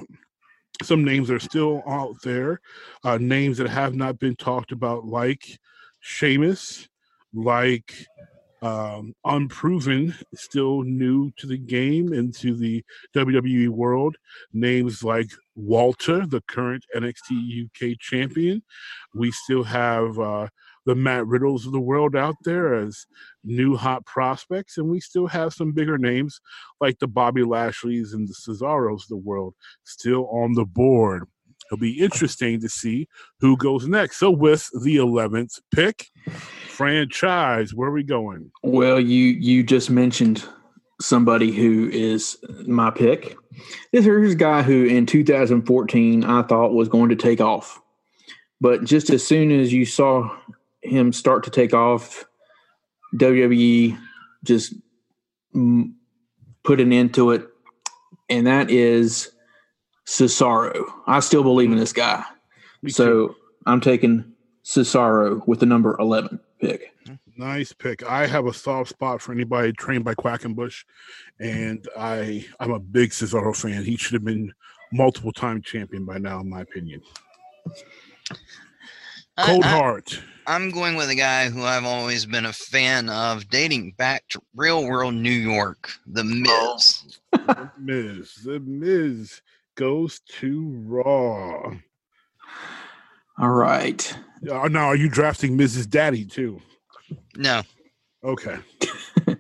Speaker 1: some names that are still out there, uh, names that have not been talked about, like Sheamus, like um, Unproven, still new to the game and to the WWE world. Names like Walter, the current NXT UK champion. We still have uh, the Matt Riddles of the world out there as new hot prospects, and we still have some bigger names like the Bobby Lashley's and the Cesaros of the world still on the board. It'll be interesting to see who goes next. So, with the 11th pick, franchise, where are we going?
Speaker 3: Well, you you just mentioned somebody who is my pick. This here's a guy who in 2014 I thought was going to take off, but just as soon as you saw him start to take off, WWE just put an end to it, and that is Cesaro. I still believe in this guy,
Speaker 1: Me too.
Speaker 3: so I'm taking Cesaro with the number 11 pick.
Speaker 1: Nice pick. I have a soft spot for anybody trained by Quackenbush, and I I'm a big Cesaro fan. He should have been multiple time champion by now, in my opinion.
Speaker 2: I-
Speaker 1: Cold
Speaker 2: I-
Speaker 1: Heart.
Speaker 2: I'm going with a guy who I've always been a fan of, dating back to real world New York, The Miz.
Speaker 1: The Miz. The Miz goes to Raw.
Speaker 3: All right.
Speaker 1: Uh, now, are you drafting Mrs. Daddy too?
Speaker 2: No,
Speaker 1: Okay.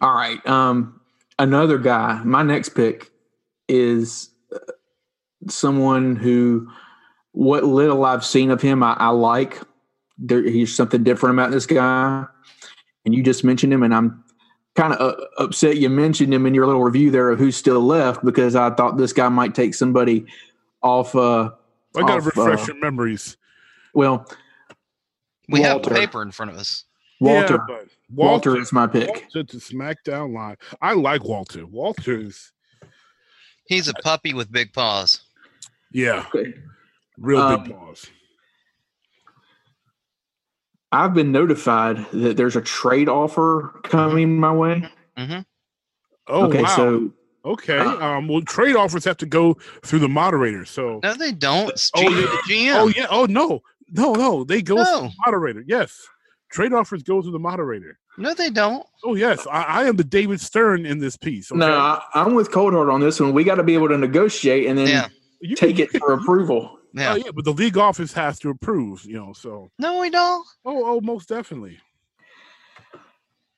Speaker 3: All right. Um, another guy. My next pick is uh, someone who, what little I've seen of him, I, I like. There, he's something different about this guy, and you just mentioned him, and I'm kind of uh, upset you mentioned him in your little review there of who's still left because I thought this guy might take somebody off. Uh,
Speaker 1: I got to refresh
Speaker 3: uh,
Speaker 1: your memories.
Speaker 3: well,
Speaker 2: we
Speaker 3: Walter.
Speaker 2: have paper in front of us.
Speaker 3: Walter.
Speaker 1: Yeah, but
Speaker 3: Walter is my pick.
Speaker 1: Walter to SmackDown line. I like Walter. Walter's,
Speaker 2: He's a puppy with big paws.
Speaker 1: yeah,
Speaker 3: Okay.
Speaker 1: real
Speaker 3: Um,
Speaker 1: big paws.
Speaker 3: I've been notified that there's a trade offer coming my way.
Speaker 2: hmm
Speaker 1: Oh,
Speaker 3: okay,
Speaker 1: wow.
Speaker 3: so
Speaker 1: okay.
Speaker 3: uh,
Speaker 1: um, well, trade offers have to go through the moderator. So,
Speaker 2: No, they don't. It's
Speaker 1: Oh,
Speaker 2: GM
Speaker 1: yeah.
Speaker 2: GM.
Speaker 1: oh yeah, oh no, no, no, they go through the moderator. Yes, trade offers go through the moderator.
Speaker 2: No, they don't.
Speaker 1: Oh yes, I, I am the David Stern in this piece. Okay?
Speaker 3: No, I, I'm with Coldheart on this one. We got to be able to negotiate and then
Speaker 2: Yeah.
Speaker 3: Take
Speaker 1: can-
Speaker 3: it for approval.
Speaker 2: Yeah.
Speaker 1: Oh yeah, but the league office has to approve. You know, so
Speaker 2: No, we don't.
Speaker 1: oh oh most definitely.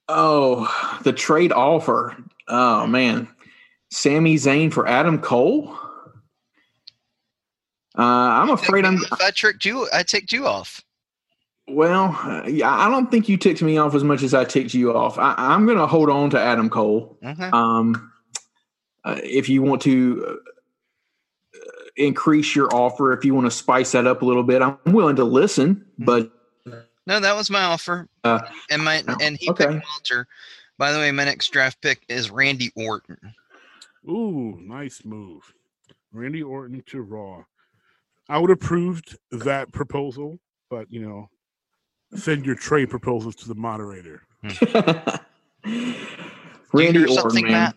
Speaker 3: Oh, the trade offer. Oh man, Sami Zayn for Adam Cole. Uh, I'm afraid I'm.
Speaker 2: If I tricked you, I ticked you off.
Speaker 3: Well, uh, yeah, I don't think you ticked me off as much as I ticked you off. I, I'm going to hold on to Adam Cole.
Speaker 2: Okay.
Speaker 3: Um, uh, if you want to uh, increase your offer, if you want to spice that up a little bit, I'm willing to listen. But
Speaker 2: No, that was my offer.
Speaker 3: Uh,
Speaker 2: and my
Speaker 3: oh,
Speaker 2: and he
Speaker 3: okay.
Speaker 2: picked Walter. By the way, my next draft pick is Randy Orton.
Speaker 1: Ooh, nice move. Randy Orton to Raw. I would have approved that proposal, but you know, send your trade proposals to the moderator.
Speaker 3: Randy Orton, man.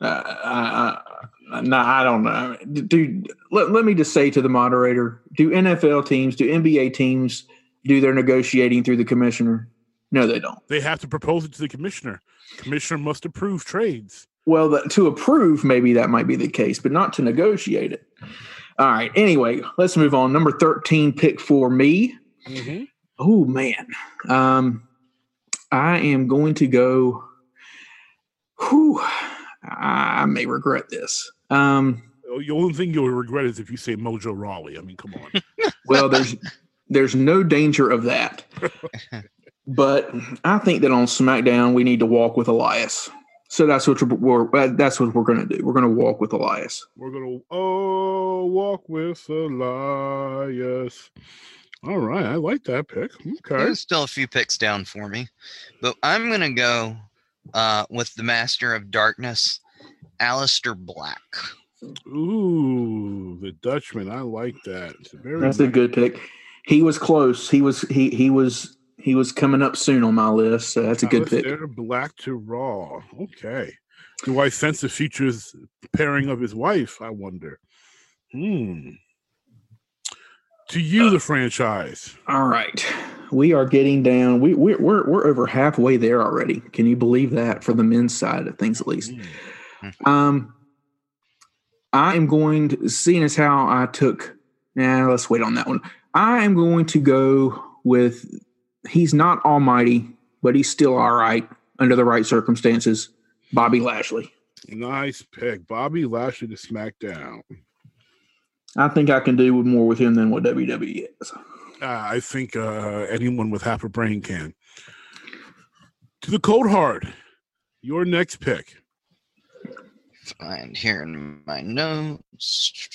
Speaker 3: Uh, I, I, no, I don't know, dude. Let, let me just say to the moderator: Do NFL teams, do NBA teams, do their negotiating through the commissioner? No, they don't.
Speaker 1: They have to propose it to the commissioner. Commissioner must approve trades.
Speaker 3: Well, the, to approve, maybe that might be the case, but not to negotiate it. All right. Anyway, let's move on. Number thirteen pick for me.
Speaker 1: Mm-hmm.
Speaker 3: Oh man, um, I am going to go. Whew, I may regret this. Um,
Speaker 1: The only thing you'll regret is if you say Mojo Rawley. I mean, come on.
Speaker 3: well, there's there's no danger of that, but I think that on SmackDown we need to walk with Elias. So that's what we're, we're that's what we're going to do. We're going to walk with Elias.
Speaker 1: We're gonna oh walk with Elias. All right, I like that pick. Okay.
Speaker 2: There's still a few picks down for me, but I'm gonna go uh, with the Master of Darkness, Aleister Black.
Speaker 1: Ooh, the Dutchman. I like that. It's a very
Speaker 3: That's a good pick. He was close. He was he he was he was coming up soon on my list. So that's a good pick.
Speaker 1: Black to Raw. Okay. Do I sense the future's pairing of his wife? I wonder. Hmm. To you, the franchise.
Speaker 3: All right, we are getting down. We we're we're we're over halfway there already. Can you believe that for the men's side of things, at least?
Speaker 1: Hmm.
Speaker 3: Um, I am going to, seeing as how I took. Nah, let's wait on that one. I am going to go with. He's not almighty, but he's still all right under the right circumstances. Bobby Lashley.
Speaker 1: Nice pick. Bobby Lashley to SmackDown.
Speaker 3: I think I can do more with him than what WWE is.
Speaker 1: Uh, I think uh, anyone with half a brain can. To the cold hard, your next pick.
Speaker 2: Find here in my notes.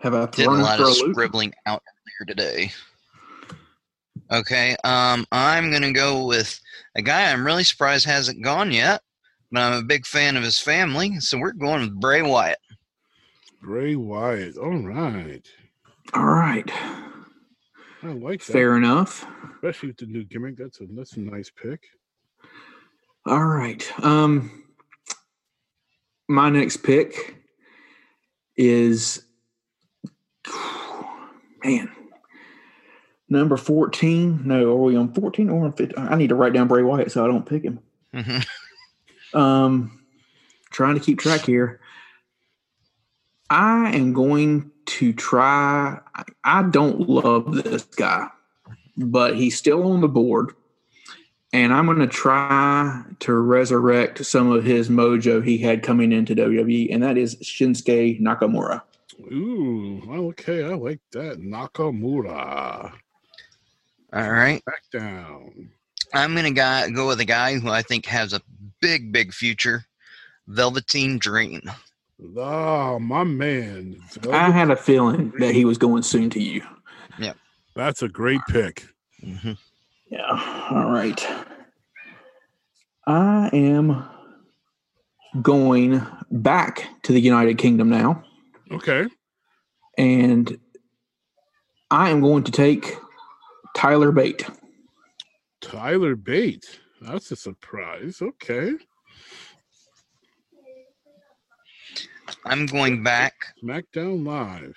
Speaker 3: Have I
Speaker 2: Did a
Speaker 3: thrown him
Speaker 2: lot
Speaker 3: for
Speaker 2: of
Speaker 3: a loop?
Speaker 2: scribbling out earlier today. Okay, um, I'm gonna go with a guy I'm really surprised hasn't gone yet, but I'm a big fan of his family, so we're going with Bray Wyatt.
Speaker 1: Bray Wyatt. All right.
Speaker 3: All right,
Speaker 1: I like that.
Speaker 3: fair enough.
Speaker 1: Especially with the new gimmick. That's a that's a nice pick.
Speaker 3: All right. Um my next pick is man. Number 14. No, are we on 14 or on 15? I need to write down Bray Wyatt so I don't pick him. Um trying to keep track here. I am going to try I don't love this guy, but he's still on the board and I'm going to try to resurrect some of his mojo he had coming into WWE, and that is Shinsuke Nakamura.
Speaker 1: Ooh, okay. I like that. Nakamura.
Speaker 2: All right,
Speaker 1: Back down.
Speaker 2: I'm gonna guy, go with a guy who I think has a big, big future, Velveteen Dream.
Speaker 1: Oh, my man.
Speaker 3: I had a feeling that he was going soon to you.
Speaker 1: Yeah, That's a great pick.
Speaker 2: hmm
Speaker 3: Yeah. All right. I am going back to the United Kingdom now,
Speaker 1: Okay.
Speaker 3: and I am going to take Tyler Bate.
Speaker 1: Tyler Bate. That's a surprise. Okay.
Speaker 2: I'm going back
Speaker 1: SmackDown Live.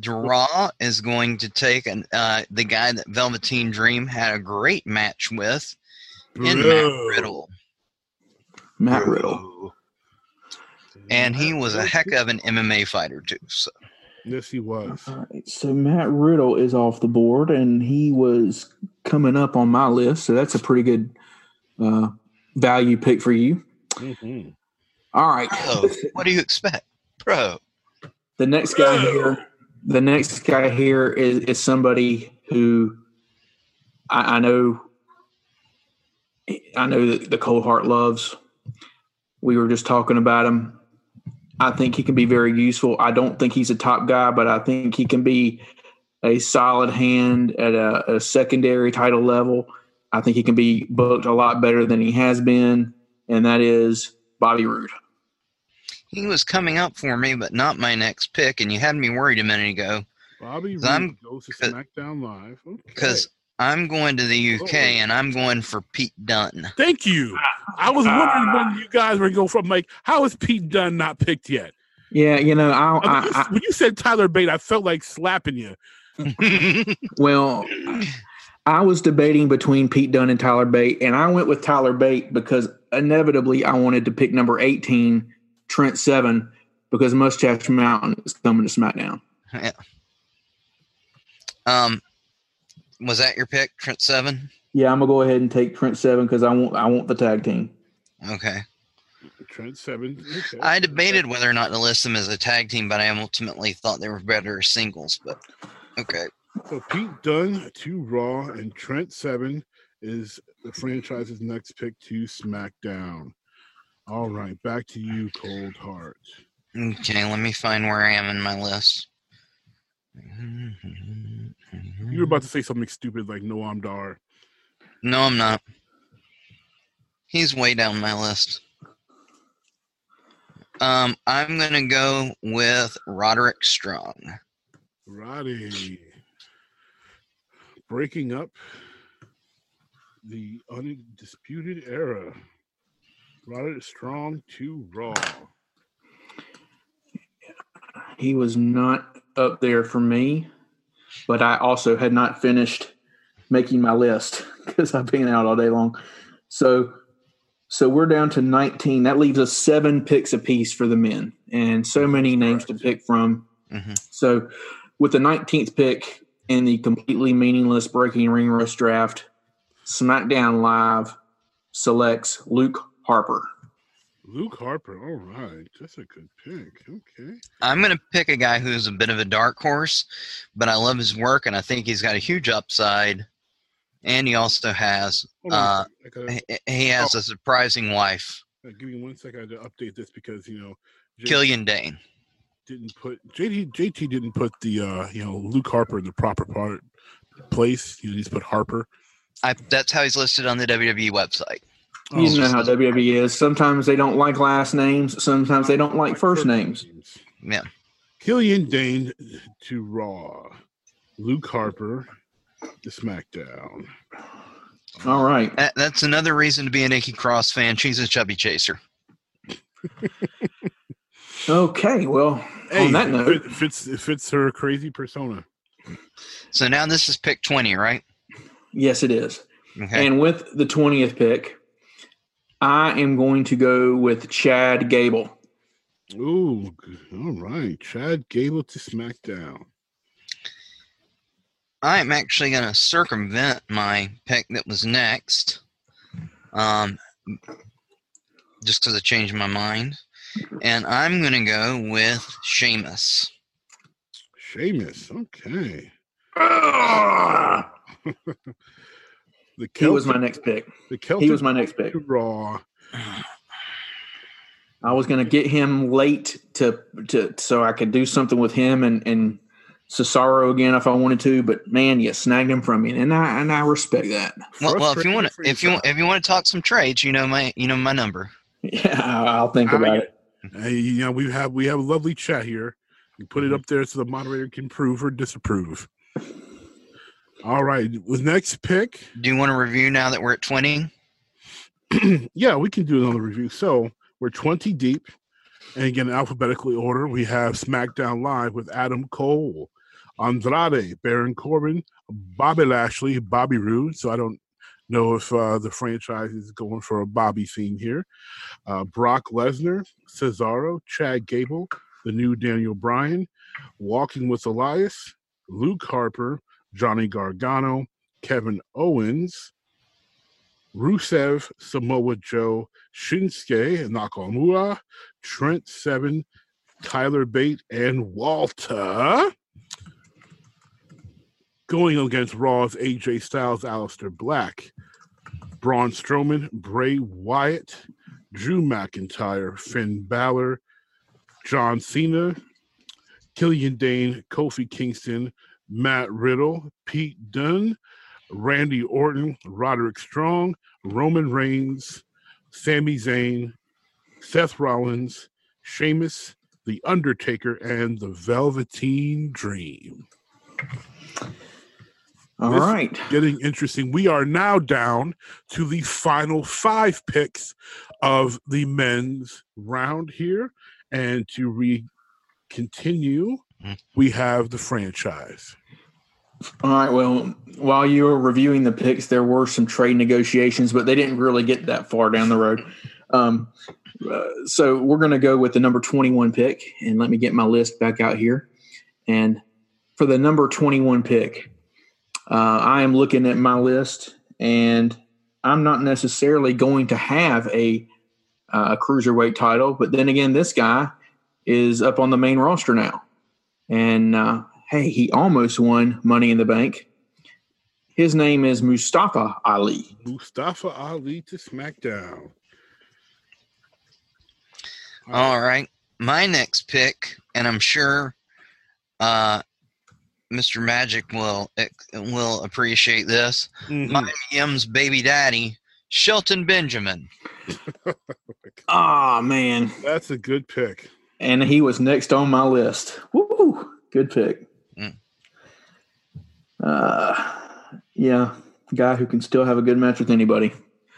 Speaker 2: Draw is going to take an, uh, the guy that Velveteen Dream had a great match with in Matt Riddle.
Speaker 3: Matt Riddle.
Speaker 2: And he was a heck of an MMA fighter, too. So
Speaker 1: Yes, he was.
Speaker 3: All right, so Matt Riddle is off the board, and he was coming up on my list. So that's a pretty good uh, value pick for you.
Speaker 1: Mhm.
Speaker 3: All right,
Speaker 2: Bro, what do you expect? Bro.
Speaker 3: the next guy here, the next guy here is, is somebody who I, I know. I know that the cold heart loves. We were just talking about him. I think he can be very useful. I don't think he's a top guy, but I think he can be a solid hand at a, a secondary title level. I think he can be booked a lot better than he has been, and that is Bobby Roode.
Speaker 2: He was coming up for me, but not my next pick. And you had me worried a minute ago
Speaker 1: Bobby
Speaker 2: I'm-
Speaker 1: Roode goes to
Speaker 2: cause-
Speaker 1: SmackDown Live. Okay.
Speaker 2: I'm going to the UK
Speaker 1: Oh.
Speaker 2: and I'm going for Pete Dunne.
Speaker 1: Thank you. I was wondering when you guys were going from like, how is Pete Dunne not picked yet?
Speaker 3: Yeah, you know, I,
Speaker 1: When you,
Speaker 3: I, I
Speaker 1: when you said Tyler Bate, I felt like slapping you.
Speaker 3: Well, I was debating between Pete Dunne and Tyler Bate, and I went with Tyler Bate because inevitably I wanted to pick number 18, Trent Seven, because Mustache Mountain is coming to SmackDown. Yeah.
Speaker 2: Um, was that your pick, Trent Seven?
Speaker 3: Yeah, I'm gonna go ahead and take Trent Seven because I want I want the tag team.
Speaker 2: Okay.
Speaker 1: Trent Seven. Okay.
Speaker 2: I debated whether or not to list them as a tag team, but I ultimately thought they were better singles. But okay.
Speaker 1: So Pete Dunne to Raw and Trent Seven is the franchise's next pick to SmackDown. All right, back to you, Cold Heart.
Speaker 2: Okay, let me find where I am in my list.
Speaker 1: You were about to say something stupid like Noam Dar.
Speaker 2: No, I'm not. He's way down my list. Um, I'm gonna go with Roderick Strong.
Speaker 1: Roddy breaking up the undisputed era. Roderick Strong to Raw.
Speaker 3: He was not up there for me, but I also had not finished making my list because I've been out all day long. So, so we're down to 19. That leaves us seven picks apiece for the men, and so many names to pick from.
Speaker 2: hmm
Speaker 3: So, with the 19th pick in the completely meaningless Breaking Ring Rust draft, SmackDown Live selects Luke Harper.
Speaker 1: Luke Harper. All right. That's a good pick. Okay.
Speaker 2: I'm gonna pick a guy who's a bit of a dark horse, but I love his work and I think he's got a huge upside. And he also has uh,
Speaker 1: gotta,
Speaker 2: he he has a surprising wife,
Speaker 1: give me one second to update this because you know J-
Speaker 2: Killian Dain.
Speaker 1: didn't put JT JT didn't put the uh you know Luke Harper in the proper part place. He just put Harper.
Speaker 2: I, that's how he's listed on the WWE website.
Speaker 1: Oh,
Speaker 3: You know how WWE is. Sometimes they don't like last names. Sometimes they don't like first names.
Speaker 2: Yeah.
Speaker 1: Killian Dain to Raw. Luke Harper to SmackDown.
Speaker 3: All right.
Speaker 2: That, that's another reason to be a Nikki Cross fan. She's a chubby chaser.
Speaker 3: Okay. Well,
Speaker 1: Hey,
Speaker 3: on that note,
Speaker 1: fit- fits it fits her crazy persona.
Speaker 2: So now this is pick 20, right?
Speaker 3: yes, it is.
Speaker 2: Okay.
Speaker 3: And with the 20th pick, I am going to go with Chad Gable.
Speaker 1: Ooh, all right. Chad Gable to SmackDown.
Speaker 2: I'm actually going to circumvent my pick that was next, um, just because I changed my mind, and I'm going to go with Sheamus.
Speaker 1: Sheamus. Okay. the
Speaker 3: He was my next pick.
Speaker 1: the Celtic
Speaker 3: He was my next pick.
Speaker 1: Raw.
Speaker 3: I was going to get him late to to so I could do something with him and and Cesaro again if I wanted to, but man, you snagged him from me, and I and I respect that.
Speaker 2: Well, well, if you want to, if you
Speaker 1: yourself.
Speaker 2: if you want to talk some trades, you know my you know my number.
Speaker 3: Yeah, I'll think
Speaker 1: I
Speaker 3: about
Speaker 1: get-
Speaker 3: it.
Speaker 1: Hey, you know we have we have a lovely chat here. You put it mm-hmm. up there so the moderator can prove or disapprove. All right, with next pick,
Speaker 2: Do you want to review now that we're at 20?
Speaker 1: yeah, we can do another review. So we're 20 deep, and again, in alphabetical order, we have SmackDown Live with Adam Cole Andrade, Baron Corbin, Bobby Lashley, Bobby Roode. So I don't know if uh, the franchise is going for a Bobby theme here. Uh, Brock Lesnar, Cesaro, Chad Gable, the new Daniel Bryan, Walking with Elias, Luke Harper, Johnny Gargano, Kevin Owens, Rusev, Samoa Joe, Shinsuke Nakamura, Trent Seven, Tyler Bate, and Walter. Going against Raw's AJ Styles, Aleister Black, Braun Strowman, Bray Wyatt, Drew McIntyre, Finn Balor, John Cena, Killian Dain, Kofi Kingston, Matt Riddle, Pete Dunne, Randy Orton, Roderick Strong, Roman Reigns, Sami Zayn, Seth Rollins, Sheamus, The Undertaker, and The Velveteen Dream.
Speaker 3: All
Speaker 1: This-
Speaker 3: right.
Speaker 1: Getting interesting. We are now down to the final five picks of the men's round here. And to re continue. We have the franchise.
Speaker 3: All right. Well, while you were reviewing the picks, there were some trade negotiations, but they didn't really get that far down the road. Um, uh, so we're going to go with the number 21 pick. And let me get my list back out here. And for the number 21 pick, uh, I am looking at my list, and I'm not necessarily going to have a, uh, a cruiserweight title. But then again, this guy is up on the main roster now. And uh, hey, he almost won Money in the Bank. His name is Mustafa Ali.
Speaker 1: Mustafa Ali to SmackDown.
Speaker 2: All right. My next pick, and I'm sure uh, Mr. Magic will will appreciate this.
Speaker 1: Mhm.
Speaker 2: My M's baby daddy, Shelton Benjamin.
Speaker 3: Ah, man.
Speaker 1: That's a good pick.
Speaker 3: And he was next on my list. Woo! Good pick.
Speaker 2: Mm.
Speaker 3: Uh, yeah, guy who can still have a good match with anybody.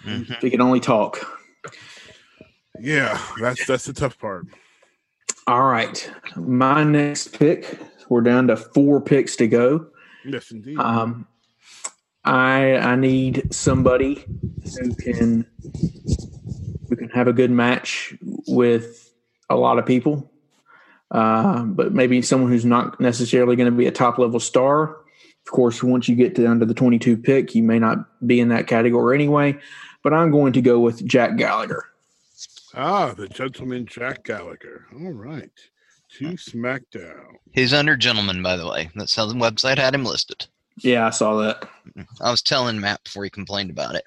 Speaker 2: Mhm.
Speaker 3: If he can only talk.
Speaker 1: Yeah, that's that's the tough part.
Speaker 3: All right. My next pick, we're down to four picks to go.
Speaker 1: Yes, indeed.
Speaker 3: Um, I I need somebody who can who can have a good match with a lot of people, uh, but maybe someone who's not necessarily going to be a top level star. Of course, once you get down to the 22 pick, you may not be in that category anyway. But I'm going to go with Jack Gallagher.
Speaker 1: ah, the gentleman Jack Gallagher. All right. To SmackDown.
Speaker 2: He's under gentleman, by the way. That's how the website had him listed.
Speaker 3: Yeah, I saw that.
Speaker 2: I was telling Matt before he complained about it.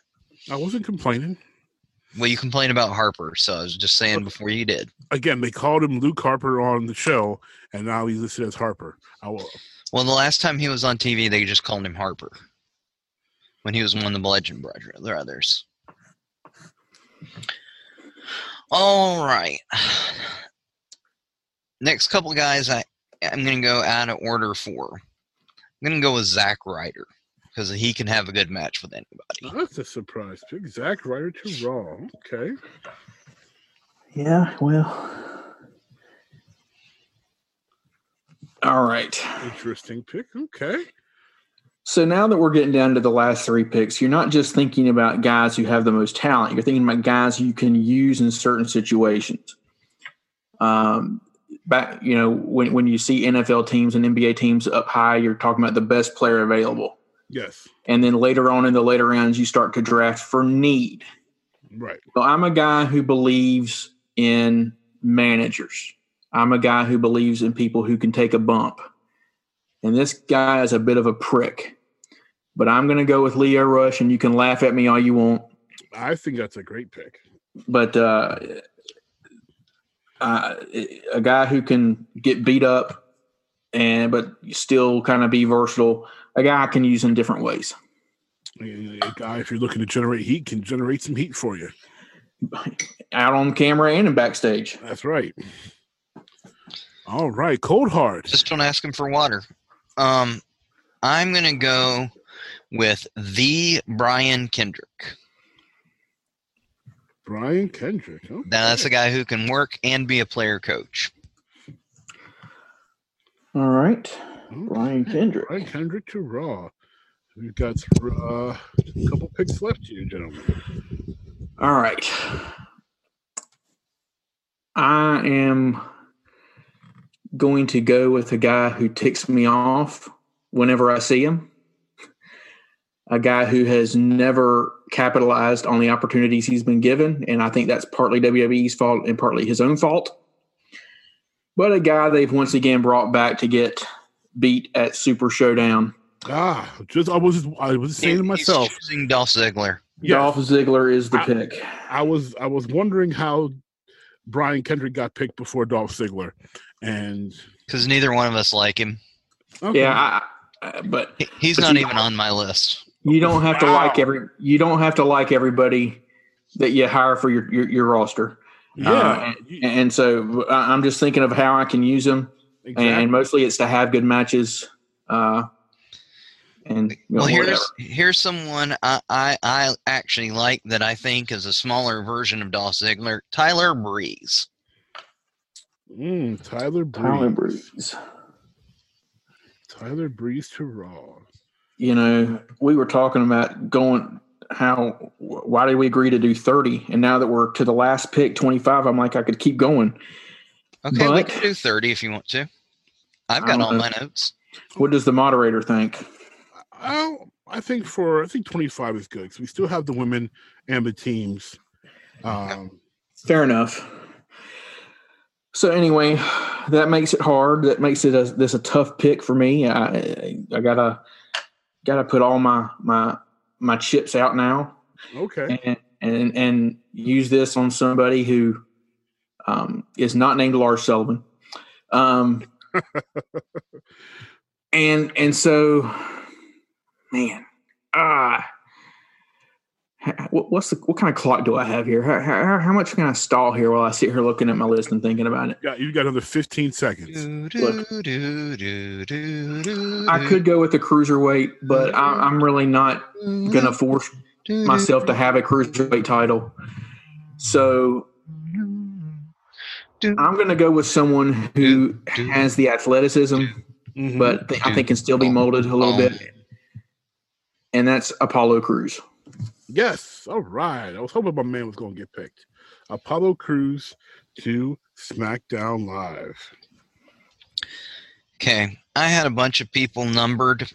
Speaker 1: I wasn't complaining.
Speaker 2: Well, you complained about Harper, so I was just saying before you did.
Speaker 1: Again, they called him Luke Harper on the show, and now he's listed as Harper. Will,
Speaker 2: Well, the last time he was on TV, they just called him Harper when he was one of the Bludgeon Brothers. There others. All right. Next couple guys, I I'm gonna go out of order for. I'm gonna go with Zack Ryder because he can have a good match with anybody.
Speaker 1: that's a surprise pick. Zack Ryder to Raw. Okay.
Speaker 3: Yeah, well. All right.
Speaker 1: Interesting pick. Okay.
Speaker 3: So now that we're getting down to the last three picks, you're not just thinking about guys who have the most talent. You're thinking about guys you can use in certain situations. Um, back, you know, when when you see NFL teams and NBA teams up high, you're talking about the best player available.
Speaker 1: Yes.
Speaker 3: And then later on in the later rounds, you start to draft for need.
Speaker 1: Right.
Speaker 3: So I'm a guy who believes in managers. I'm a guy who believes in people who can take a bump. And this guy is a bit of a prick. But I'm going to go with Lio Rush, and you can laugh at me all you want.
Speaker 1: I think that's a great pick.
Speaker 3: But uh, uh, a guy who can get beat up and but still kind of be versatile. A guy I can use in different ways.
Speaker 1: A a guy, if you're looking to generate heat, can generate some heat for you.
Speaker 3: Out on camera and in backstage.
Speaker 1: That's right. All right. Cold hard.
Speaker 2: Just don't ask him for water. Um, I'm gonna go with the Brian Kendrick.
Speaker 1: Brian Kendrick. Okay.
Speaker 2: Now that's a guy who can work and be a player coach.
Speaker 3: All right. Brian Kendrick.
Speaker 1: Brian Kendrick to Raw. We've got uh, a couple picks left here, gentlemen.
Speaker 3: All right. I am going to go with a guy who ticks me off whenever I see him. A guy who has never capitalized on the opportunities he's been given. And I think that's partly WWE's fault and partly his own fault. But a guy they've once again brought back to get beat at Super Showdown.
Speaker 1: Ah, just I was I was saying to myself,
Speaker 2: He's choosing Dolph Ziggler.
Speaker 1: yes,
Speaker 3: Dolph Ziggler is the
Speaker 1: I-
Speaker 3: pick.
Speaker 1: I was I was wondering how Brian Kendrick got picked before Dolph Ziggler, and
Speaker 2: Because neither one of us like him.
Speaker 1: okay.
Speaker 3: Yeah, I, I, but
Speaker 2: He- He's
Speaker 3: But
Speaker 2: not
Speaker 3: you-
Speaker 2: even on my list.
Speaker 3: You don't have to
Speaker 1: Wow.
Speaker 3: like every. You don't have to like everybody that you hire for your your, your roster.
Speaker 1: yeah,
Speaker 3: Uh,
Speaker 1: you-
Speaker 3: And so I- I'm just thinking of how I can use them,
Speaker 1: exactly.
Speaker 3: and mostly it's to have good matches. Uh, and you know,
Speaker 2: Well,
Speaker 3: whatever.
Speaker 2: here's here's someone I, I I actually like that I think is a smaller version of Dolph Ziggler, Tyler Breeze.
Speaker 1: Mm, Tyler Breeze.
Speaker 3: Tyler Breeze.
Speaker 1: Tyler Breeze to Raw.
Speaker 3: You know, we were talking about going how. Why did we agree to do 30? And now that we're to the last pick, 25, I'm like I could keep going.
Speaker 2: Okay, we
Speaker 3: But-
Speaker 2: can do thirty if you want to. I've got all
Speaker 3: know.
Speaker 2: my notes.
Speaker 3: What does the moderator think?
Speaker 1: Oh, I think for I think 25 is good because we still have the women and the teams. Um,
Speaker 3: Fair enough. So anyway, that makes it hard. That makes it a, this a tough pick for me. I I gotta gotta put all my my my chips out now
Speaker 1: okay.
Speaker 3: and and and use this on somebody who um, is not named Lars Sullivan. Um, and and so, man, ah. ha- what- What's the what kind of clock do I have here? How, how, how much can I stall here while I sit here looking at my list and thinking about it?
Speaker 1: Yeah, you got another 15 seconds.
Speaker 3: Look. I could go with the cruiserweight, but I, I'm really not gonna force myself to have a cruiserweight title. So
Speaker 2: do,
Speaker 3: I'm going to go with someone who has the athleticism, but mm-hmm. th- I think can still be molded a little bit, and that's Apollo Crews.
Speaker 1: yes, all right. I was hoping my man was going to get picked. Apollo Crews to SmackDown Live.
Speaker 2: Okay, I had a bunch of people numbered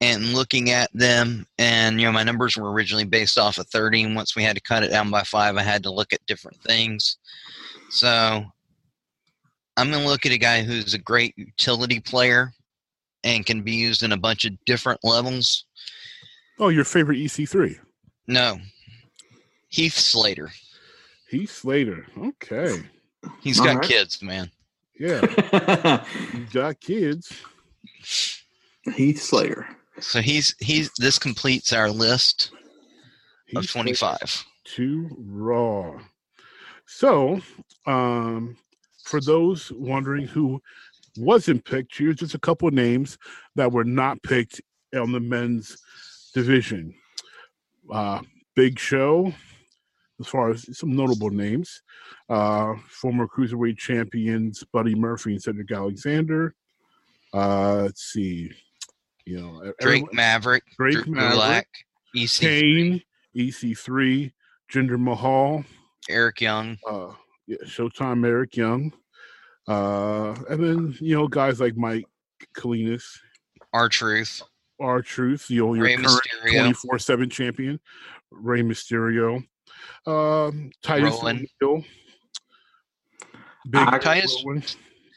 Speaker 2: and looking at them, and you know, my numbers were originally based off of 30, and once we had to cut it down by five, I had to look at different things. So I'm going to look at a guy who's a great utility player and can be used in a bunch of different levels.
Speaker 1: Oh, your favorite EC3,
Speaker 2: No, Heath Slater.
Speaker 1: Heath Slater. Okay,
Speaker 2: He's
Speaker 3: All
Speaker 2: got
Speaker 3: right.
Speaker 2: kids, man.
Speaker 1: yeah, you got kids.
Speaker 3: Heath Slater.
Speaker 2: So he's he's this completes our list of
Speaker 1: Heath Slater
Speaker 2: 25.
Speaker 1: to Raw. So, um, for those wondering who wasn't picked, here's just a couple of names that were not picked on the men's division. Uh, Big Show, as far as some notable names, uh, former cruiserweight champions Buddy Murphy and Cedric Alexander. Uh, let's see, you know,
Speaker 2: Drake
Speaker 1: everyone-
Speaker 2: Maverick,
Speaker 1: Drake
Speaker 2: Drew
Speaker 1: Maverick,
Speaker 2: Gulak, EC,
Speaker 1: Kane, EC3, Jinder Mahal,
Speaker 2: Eric Young,
Speaker 1: uh, yeah, Showtime Eric Young, uh, and then you know guys like Mike Kalinas,
Speaker 2: R Truth,
Speaker 1: R Truth, you know your
Speaker 2: Rey
Speaker 1: current twenty four seven champion, Rey Mysterio, um, Titus
Speaker 2: Rowan.
Speaker 1: O'Neil, Big
Speaker 3: I-
Speaker 2: Titus-
Speaker 1: Rowan.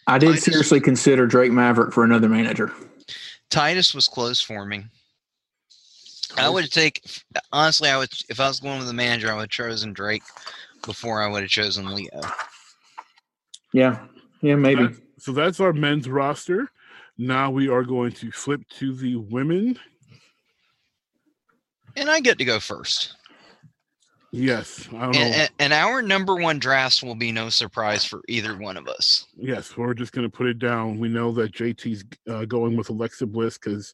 Speaker 3: I did
Speaker 2: Titus-
Speaker 3: seriously consider Drake Maverick for another manager.
Speaker 2: Titus was close for me. I would take honestly. I would if I was going with the manager, I would have chosen Drake before I would have chosen Lio.
Speaker 3: Yeah, yeah, maybe.
Speaker 1: That- so that's our men's roster. Now we are going to flip to the women.
Speaker 2: And I get to go first.
Speaker 1: Yes, I don't.
Speaker 2: And, and, and our number one drafts will be no surprise for either one of us.
Speaker 1: Yes, we're just going to put it down. We know that JT's uh, going with Alexa Bliss because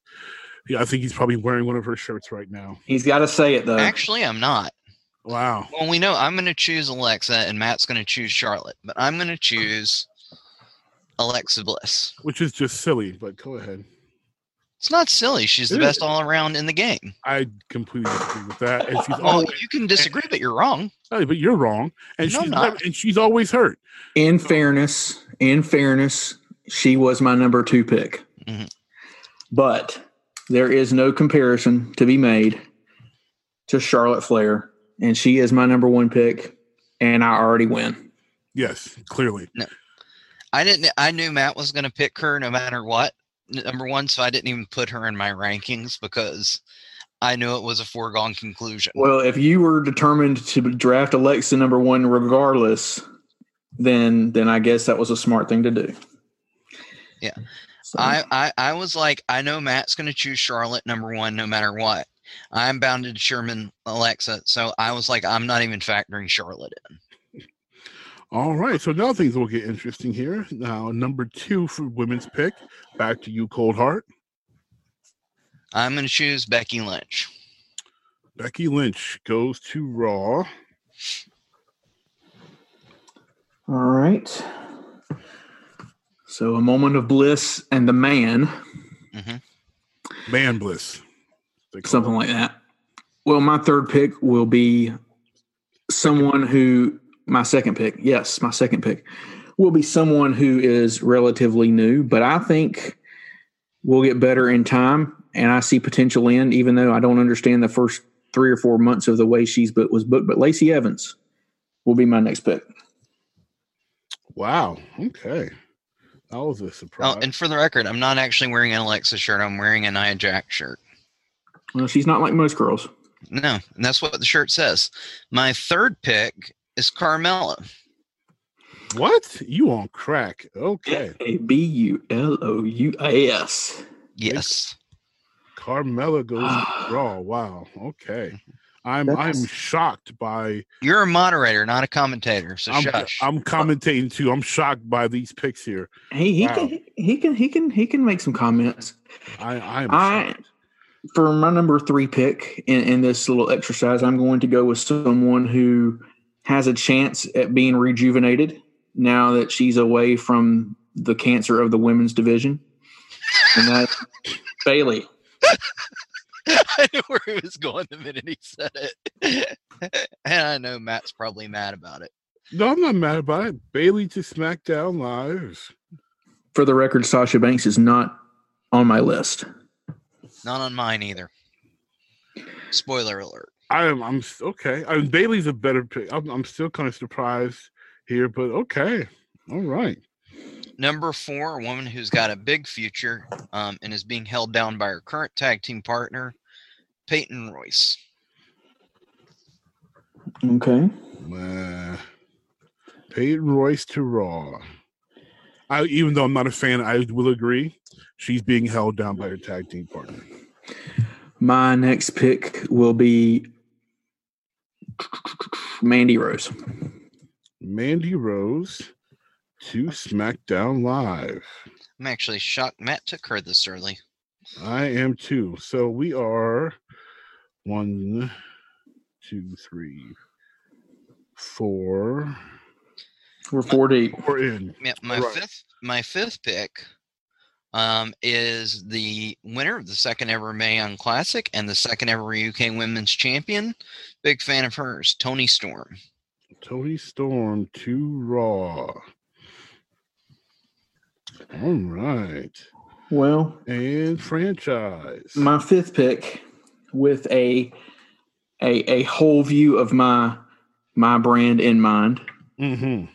Speaker 1: yeah, I think he's probably wearing one of her shirts right now.
Speaker 3: He's got to say it though.
Speaker 2: Actually, I'm not.
Speaker 1: Wow.
Speaker 2: Well, we know I'm going to choose Alexa, and Matt's going to choose Charlotte, but I'm going to choose Alexa Bliss.
Speaker 1: which is just silly. But go ahead.
Speaker 2: It's not silly. She's the
Speaker 1: It
Speaker 2: best all around in the game.
Speaker 1: I completely disagree with that. And she's
Speaker 2: Well,
Speaker 1: always,
Speaker 2: you can disagree, but you're wrong.
Speaker 1: Hey, but you're wrong. And
Speaker 2: No,
Speaker 1: she's
Speaker 2: not.
Speaker 1: and she's always hurt.
Speaker 3: In fairness, in fairness, she was my number two pick.
Speaker 2: Mhm.
Speaker 3: But there is no comparison to be made to Charlotte Flair, and she is my number one pick, and I already win.
Speaker 1: Yes, clearly. No.
Speaker 2: I didn't. I knew Matt was going to pick her no matter what. Number one, so I didn't even put her in my rankings because I knew it was a foregone conclusion.
Speaker 3: Well, if you were determined to draft Alexa number one regardless, then then I guess that was a smart thing to do.
Speaker 2: Yeah.
Speaker 3: So,
Speaker 2: I, I, I was like, I know Matt's going to choose Charlotte number one no matter what. I'm bounded to determine Alexa, so I was like, I'm not even factoring Charlotte in.
Speaker 1: All right. So now things will get interesting here. Now, number two for women's pick. Back to you, Cold Heart.
Speaker 2: I'm going to choose Becky Lynch.
Speaker 1: Becky Lynch goes to Raw.
Speaker 3: all right. So a moment of bliss and the man,
Speaker 2: hmm
Speaker 1: Man Bliss. They call
Speaker 3: something like that. Well, my third pick will be someone who my second pick. Yes, my second pick will be someone who is relatively new, but I think will get better in time, and I see potential in, even though I don't understand the first three or four months of the way she's but was booked. But Lacey Evans will be my next pick.
Speaker 1: Wow. Okay. That was a surprise.
Speaker 2: Oh, and for the record, I'm not actually wearing an Alexa shirt. I'm wearing a Nia Jax shirt.
Speaker 3: Well, she's not like most girls.
Speaker 2: No, and that's what the shirt says. My third pick is Carmella.
Speaker 1: what? You on crack. Okay.
Speaker 3: A B U L O U A S.
Speaker 2: Yes.
Speaker 1: Carmella goes ah. Raw. Wow. Okay. Mm-hmm. I'm
Speaker 3: That's-
Speaker 1: I'm shocked by
Speaker 2: You're a moderator, not a commentator. So
Speaker 1: I'm,
Speaker 2: shush.
Speaker 1: I'm commentating too. I'm shocked by these picks here.
Speaker 3: He he
Speaker 1: Wow.
Speaker 3: can he can he can he can make some comments.
Speaker 1: I I am
Speaker 3: I
Speaker 1: shocked.
Speaker 3: For my number three pick in, in this little exercise, I'm going to go with someone who has a chance at being rejuvenated now that she's away from the cancer of the women's division, and that Bayley.
Speaker 2: I knew where he was going the minute he said it. and I know Matt's probably mad about it.
Speaker 1: No, I'm not mad about it. Bayley to SmackDown Live.
Speaker 3: For the record, Sasha Banks is not on my list.
Speaker 2: Not on mine either. Spoiler alert.
Speaker 1: I'm I'm okay. I mean, Bayley's a better pick. I'm, I'm still kind of surprised here, but okay. All right.
Speaker 2: Number four, a woman who's got a big future um, and is being held down by her current tag team partner, Peyton Royce.
Speaker 3: Okay.
Speaker 1: Uh, Peyton Royce to Raw. I even though I'm not a fan, I will agree. She's being held down by her tag team partner.
Speaker 3: My next pick will be Mandy Rose.
Speaker 1: Mandy Rose to SmackDown Live.
Speaker 2: I'm actually shocked Matt took her this early.
Speaker 1: I am too. So we are one, two, three, four.
Speaker 3: We're four deep.
Speaker 1: We're in.
Speaker 2: Yeah, my
Speaker 1: Right.
Speaker 2: fifth my fifth pick um, is the winner of the second ever Mae Young Classic and the second ever UK Women's Champion. Big fan of hers, Toni Storm.
Speaker 1: Toni Storm to Raw. All right.
Speaker 3: Well,
Speaker 1: And franchise.
Speaker 3: my fifth pick with a a a whole view of my my brand in mind.
Speaker 1: mm-hmm.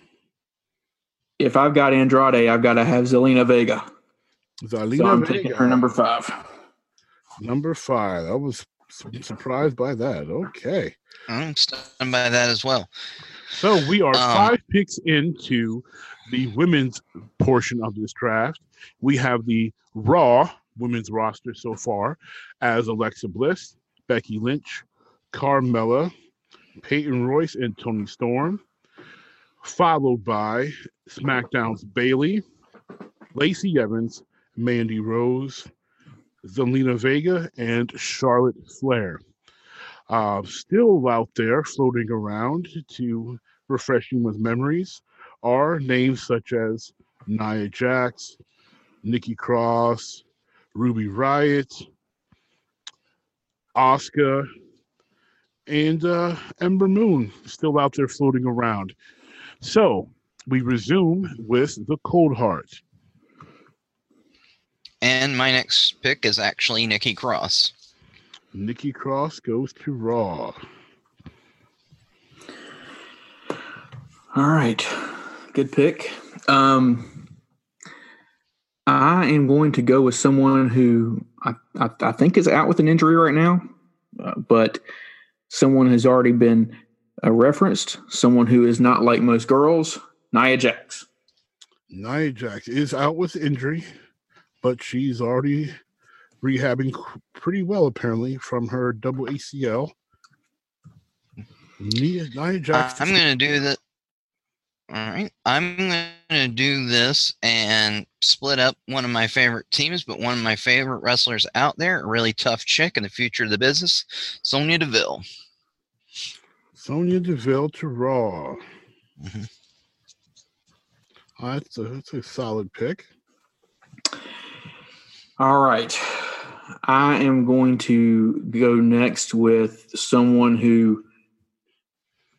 Speaker 3: If I've got Andrade, I've got to have Zelina Vega. So I'm
Speaker 1: Vega.
Speaker 3: taking her number five.
Speaker 1: Number five. I was surprised by that. Okay.
Speaker 2: I'm stunned by that as well.
Speaker 1: So we are
Speaker 2: Um,
Speaker 1: five picks into the women's portion of this draft. We have the Raw women's roster so far as Alexa Bliss, Becky Lynch, Carmella, Peyton Royce, and Toni Storm, followed by SmackDown's Bayley, Lacey Evans, Mandy Rose, Zelina Vega, and Charlotte Flair. Uh, still out there floating around to refresh you with memories are names such as Nia Jax, Nikki Cross, Ruby Riott, Oscar, and uh, Ember Moon still out there floating around. So we resume with the Cold Heart.
Speaker 2: And my next pick is actually Nikki Cross.
Speaker 1: Nikki Cross goes to Raw.
Speaker 3: All right, good pick. Um, I am going to go with someone who I, I, I think is out with an injury right now, uh, but someone has already been uh, referenced. Someone who is not like most girls, Nia Jax.
Speaker 1: Nia Jax is out with injury, but she's already rehabbing pretty well apparently from her double ACL. Nia, Nia
Speaker 2: Uh,
Speaker 1: Jax.
Speaker 2: I'm going to do that. All right. I'm going to do this and split up one of my favorite teams, but one of my favorite wrestlers out there, a really tough chick in the future of the business, Sonya Deville.
Speaker 1: Sonya Deville to Raw. Oh, that's, a, that's a solid pick.
Speaker 3: All right. I am going to go next with someone who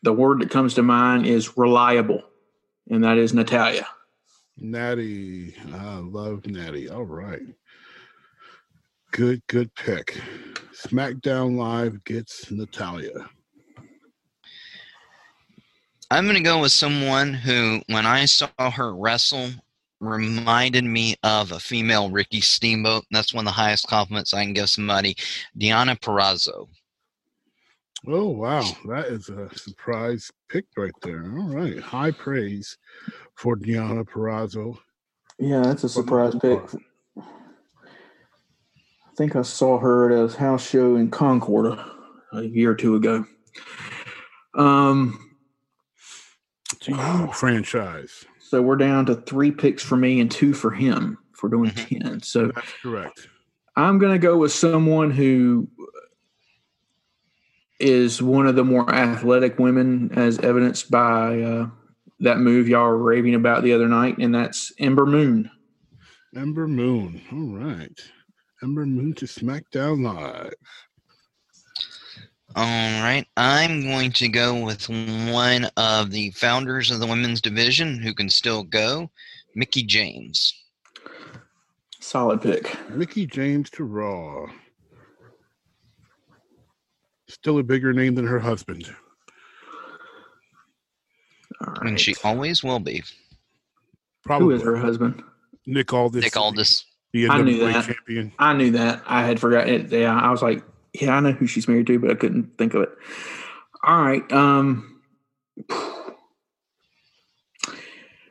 Speaker 3: the word that comes to mind is reliable, and that is Natalya.
Speaker 1: Natty. I love Natty. All right. Good, good pick. SmackDown Live gets Natalya.
Speaker 2: I'm going to go with someone who, when I saw her wrestle, reminded me of a female Ricky Steamboat. That's one of the highest compliments I can give somebody. Dianna Purrazzo.
Speaker 1: Oh, wow. That is a surprise pick right there. All right. High praise for Dianna Purrazzo.
Speaker 3: Yeah, that's a
Speaker 1: surprise
Speaker 3: surprise
Speaker 1: pick.
Speaker 3: pick. I think I saw her at a house show in Concord a, a year or two ago. Um,
Speaker 1: You, franchise.
Speaker 3: so we're down to three picks for me and two for him for doing
Speaker 2: Mhm.
Speaker 3: 10. So
Speaker 1: That's correct.
Speaker 3: I'm going to go with someone who is one of the more athletic women, as evidenced by uh, that move y'all were raving about the other night, and that's Ember Moon.
Speaker 1: Ember Moon. All right. Ember Moon to SmackDown Live.
Speaker 2: All right. I'm going to go with one of the founders of the women's division who can still go, Mickie James.
Speaker 3: Solid pick.
Speaker 1: Mickie James to Raw. Still a bigger name than her husband.
Speaker 3: All
Speaker 2: I mean, she always will be.
Speaker 1: Probably
Speaker 3: is her husband?
Speaker 1: Nick Aldis.
Speaker 2: Nick Aldis.
Speaker 1: the
Speaker 3: I knew that.
Speaker 1: champion.
Speaker 3: I knew that. I had forgotten it. Yeah, I was like, yeah, I know who she's married to, but I couldn't think of it. All right. Um.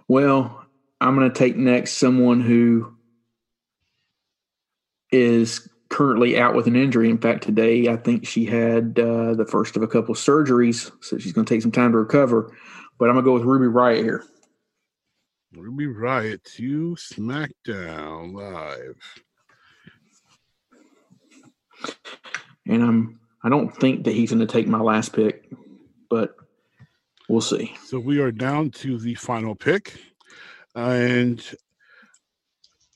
Speaker 3: Well, I'm going to take next someone who is currently out with an injury. In fact, today I think she had uh, the first of a couple of surgeries, so she's going to take some time to recover. But I'm going to go with Ruby Riott here.
Speaker 1: Ruby Riott to SmackDown Live.
Speaker 3: And I'm I don't think that he's going to take my last pick, but we'll see.
Speaker 1: So we are down to the final pick. And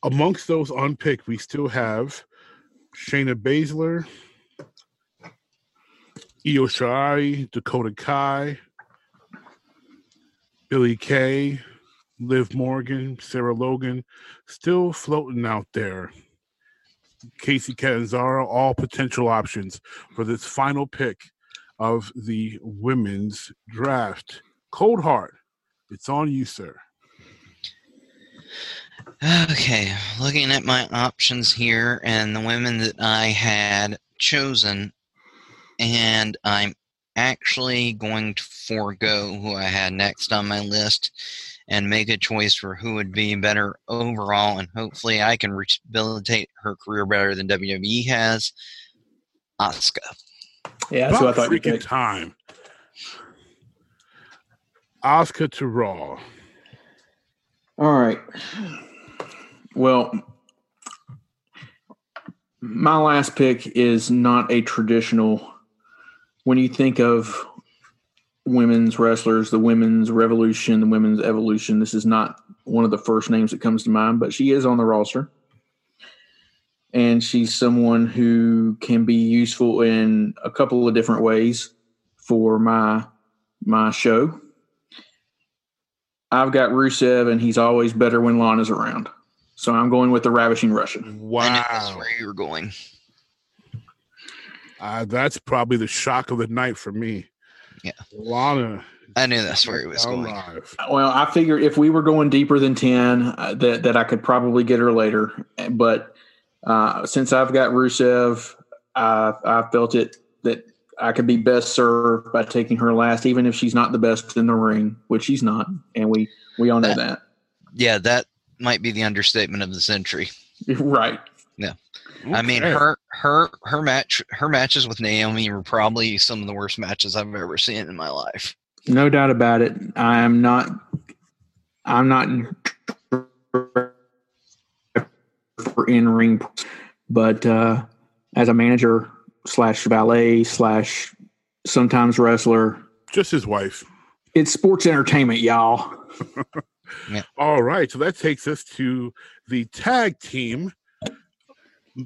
Speaker 1: amongst those unpicked, we still have Shayna Baszler, Io Shirai, Dakota Kai, Billie Kay, Liv Morgan, Sarah Logan, still floating out there. Kacy Catanzaro, all potential options for this final pick of the women's draft. Cold Heart, it's on you, sir.
Speaker 2: Okay, looking at my options here and the women that I had chosen, and I'm actually going to forego who I had next on my list and make a choice for who would be better overall, and hopefully I can rehabilitate her career better than WWE has. Asuka.
Speaker 3: Yeah, that's who I thought you
Speaker 1: freaking
Speaker 3: picked.
Speaker 1: time. Asuka to Raw.
Speaker 3: All right. Well, my last pick is not a traditional. When you think of women's wrestlers, the women's revolution, the women's evolution, this is not one of the first names that comes to mind, but she is on the roster. And she's someone who can be useful in a couple of different ways for my my show. I've got Rusev, and he's always better when Lana's around. So I'm going with the Ravishing Russian.
Speaker 2: I knew
Speaker 1: Wow.
Speaker 2: that's where you were going.
Speaker 1: Uh, that's probably the shock of the night for me.
Speaker 2: Yeah.
Speaker 1: Lana.
Speaker 2: I knew that's where he was going.
Speaker 1: live.
Speaker 3: Well, I figured if we were going deeper than ten, uh, that that I could probably get her later. But uh, since I've got Rusev, I I felt it that I could be best served by taking her last, even if she's not the best in the ring, which she's not, and we we all know that.
Speaker 2: Yeah, that might be the understatement of the century.
Speaker 3: right. Yeah.
Speaker 2: I mean, her her her match her matches with Naomi were probably some of the worst matches I've ever seen in my life.
Speaker 3: No doubt about it. I am not. I'm not for in ring, but uh, as a manager slash valet slash sometimes wrestler,
Speaker 1: just his wife.
Speaker 3: it's sports entertainment, y'all.
Speaker 1: All right, so that takes us to the tag team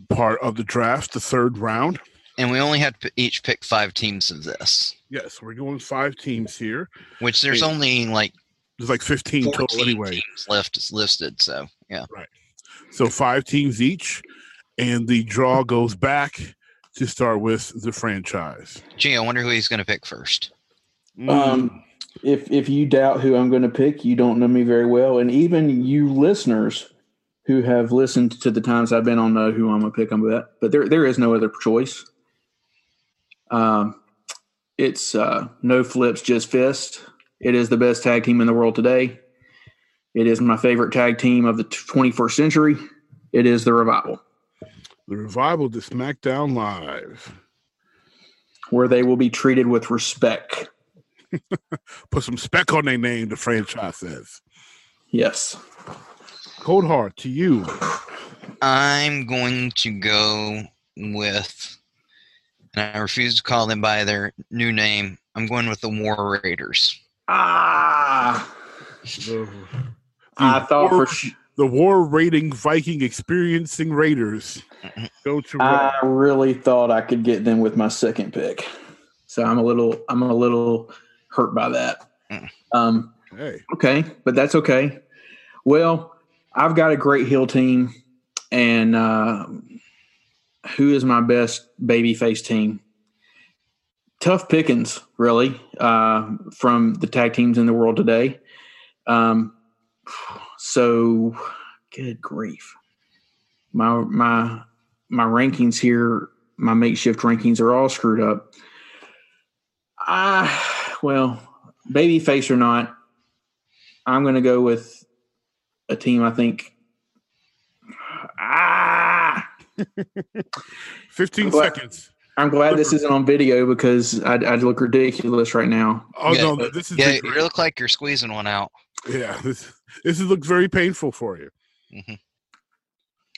Speaker 1: part of the draft, the third round.
Speaker 2: And we only had to each pick five teams of this,
Speaker 1: Yes, we're going five teams here.
Speaker 2: which there's
Speaker 1: Hey,
Speaker 2: only like
Speaker 1: There's like 15 total anyway.
Speaker 2: teams left is listed. So yeah, Right.
Speaker 1: So five teams each, and the draw goes back to start with the franchise.
Speaker 2: gee, I wonder who he's going to pick first.
Speaker 3: Um, if if you doubt who I'm going to pick, you don't know me very well, and even you listeners who have listened to the times I've been on know who I'm going to pick. I'm bet, but there there is no other choice. Um, it's uh, no flips, just fist. It is the best tag team in the world today. It is my favorite tag team of the 21st century. It is the revival,
Speaker 1: the revival to SmackDown Live.
Speaker 3: where they will be treated with respect.
Speaker 1: Put some spec on their name, the franchise says.
Speaker 3: Yes.
Speaker 1: Cold Heart to you.
Speaker 2: I'm going to go with, and I refuse to call them by their new name. I'm going with the War Raiders.
Speaker 3: Ah.
Speaker 1: The,
Speaker 3: I
Speaker 1: the
Speaker 3: thought
Speaker 1: war,
Speaker 3: for sh-
Speaker 1: the war raiding Viking experiencing Raiders. Go to
Speaker 3: I really thought I could get them with my second pick. So I'm a little I'm a little hurt by that.
Speaker 2: Mm.
Speaker 3: Um
Speaker 1: Hey,
Speaker 3: okay, but that's okay. Well, I've got a great heel team and uh who is my best babyface team? Tough pickings, really, uh, from the tag teams in the world today. Um, so, good grief, my my my rankings here, my makeshift rankings are all screwed up. Ah, well, babyface or not, I'm going to go with a team. I think. Ah,
Speaker 1: 15
Speaker 3: What?
Speaker 1: seconds.
Speaker 3: I'm glad this isn't on video because I'd, I'd look ridiculous right now.
Speaker 1: Oh
Speaker 2: Yeah,
Speaker 1: no, this is
Speaker 2: Yeah, you look like you're squeezing one out.
Speaker 1: yeah. This this looks very painful for you.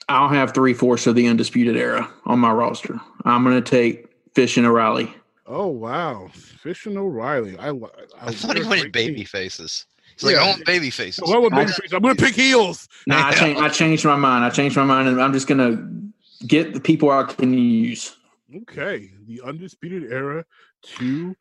Speaker 3: I'll have three fourths of the undisputed era on my roster. I'm going to take Fish and O'Reilly.
Speaker 1: Oh wow, Fish and O'Reilly. I, I,
Speaker 2: I thought he
Speaker 1: what a
Speaker 2: wanted
Speaker 1: great team.
Speaker 2: baby faces. He's like,
Speaker 1: Yeah.
Speaker 2: I want baby faces.
Speaker 1: Well, with
Speaker 3: I-
Speaker 1: babyface, I'm going to pick heels.
Speaker 3: No, I, changed, I changed my mind. I changed my mind, and I'm just going to get the people I can use.
Speaker 1: Okay, the undisputed era to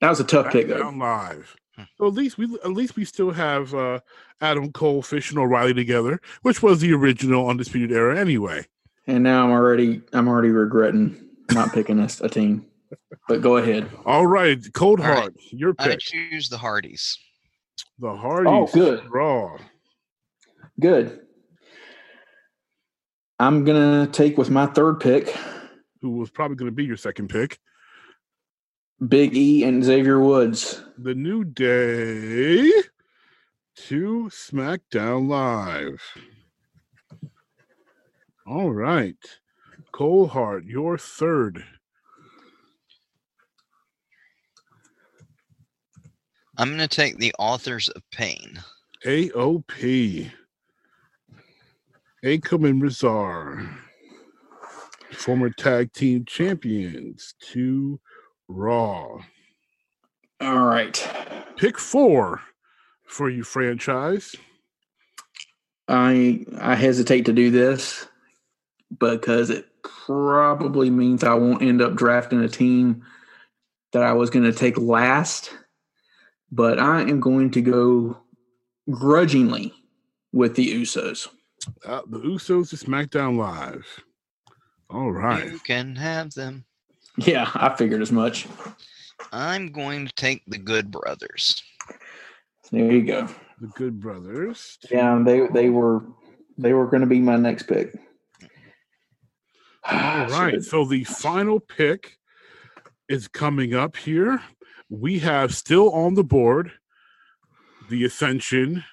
Speaker 3: That was a tough pick, though.
Speaker 1: Live. So at least we at least we still have uh, Adam Cole, Fish, and O'Reilly together, which was the original undisputed era anyway.
Speaker 3: And now I'm already I'm already regretting not picking a, a team. But go ahead.
Speaker 1: All right, Cold
Speaker 2: All right.
Speaker 1: Heart, your pick.
Speaker 2: I
Speaker 1: pick.
Speaker 2: choose the Hardys.
Speaker 1: The Hardys.
Speaker 3: Oh, good.
Speaker 1: Raw.
Speaker 3: Good. I'm gonna take with my third pick,
Speaker 1: Who was probably going to be your second pick?
Speaker 3: Big E and Xavier Woods.
Speaker 1: The New Day to SmackDown Live. All right. Cole Hart, your third.
Speaker 2: I'm going to take the Authors of Pain.
Speaker 1: AOP. Akam and Rezar. Former tag team champions to Raw.
Speaker 3: All right.
Speaker 1: Pick four for you franchise.
Speaker 3: I I hesitate to do this because it probably means I won't end up drafting a team that I was going to take last. But I am going to go grudgingly with the Usos.
Speaker 1: Uh, the Usos to SmackDown Live. All right.
Speaker 2: You can have them.
Speaker 3: Yeah, I figured as much.
Speaker 2: I'm going to take the Good Brothers.
Speaker 3: There you go.
Speaker 1: The Good Brothers.
Speaker 3: Yeah, they they were they were going to be my next pick.
Speaker 1: All right. So the final pick is coming up here. We have still on the board the Ascension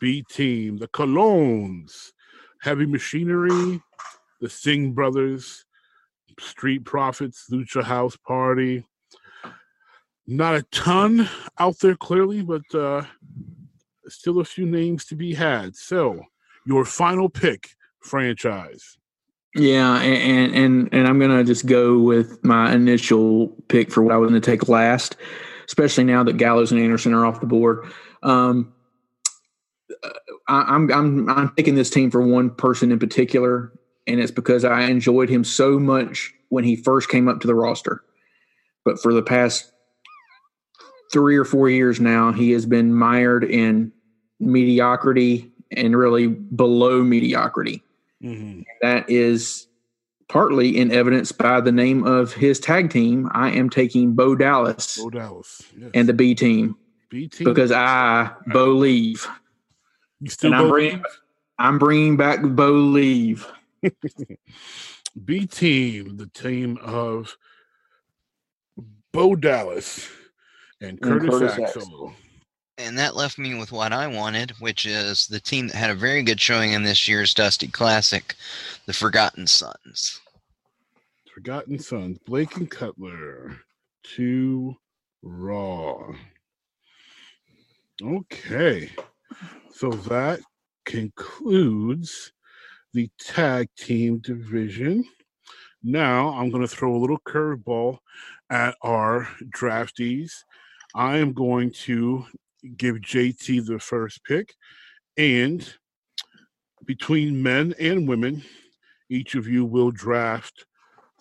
Speaker 1: B team, the Colóns, Heavy Machinery, the Singh Brothers, Street Profits, Lucha House Party. Not a ton out there, clearly, but uh, still a few names to be had. So, your final pick franchise.
Speaker 3: Yeah, and and and I'm gonna just go with my initial pick for what I was to take last, especially now that Gallows and Anderson are off the board. Um, I, am I'm I'm picking this team for one person in particular, and it's because I enjoyed him so much when he first came up to the roster. But for the past three or four years now, he has been mired in mediocrity and really below mediocrity. Mm-hmm. That is partly in evidence by the name of his tag team. I am taking Bo Dallas,
Speaker 1: Bo Dallas, yes.
Speaker 3: and the B team,
Speaker 1: B team,
Speaker 3: because I believe.
Speaker 1: You still
Speaker 3: I'm bringing, I'm bringing back believe.
Speaker 1: B team, the team of Bo Dallas and Curtis, and Curtis Axel. Axel.
Speaker 2: And that left me with what I wanted, which is the team that had a very good showing in this year's Dusty Classic, the Forgotten Sons.
Speaker 1: Forgotten Sons, Blake and Cutler to Raw. Okay. So that concludes the tag team division. Now I'm going to throw a little curveball at our draftees. I am going to give JT the first pick, and between men and women, each of you will draft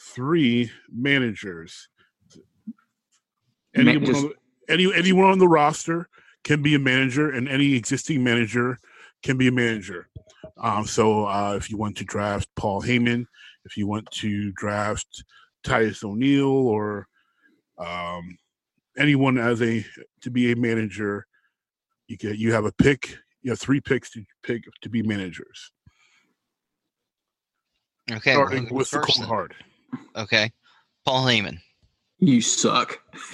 Speaker 1: three managers. Anyone, just, on the, any, anyone on the roster can be a manager, and any existing manager can be a manager. Um, so uh, if you want to draft Paul Heyman, if you want to draft Titus O'Neil or um, anyone as a to be a manager, you get you have a pick. You have three picks to pick to be managers.
Speaker 2: Okay,
Speaker 1: starting with the cold hard.
Speaker 2: Okay, Paul Heyman.
Speaker 3: You suck.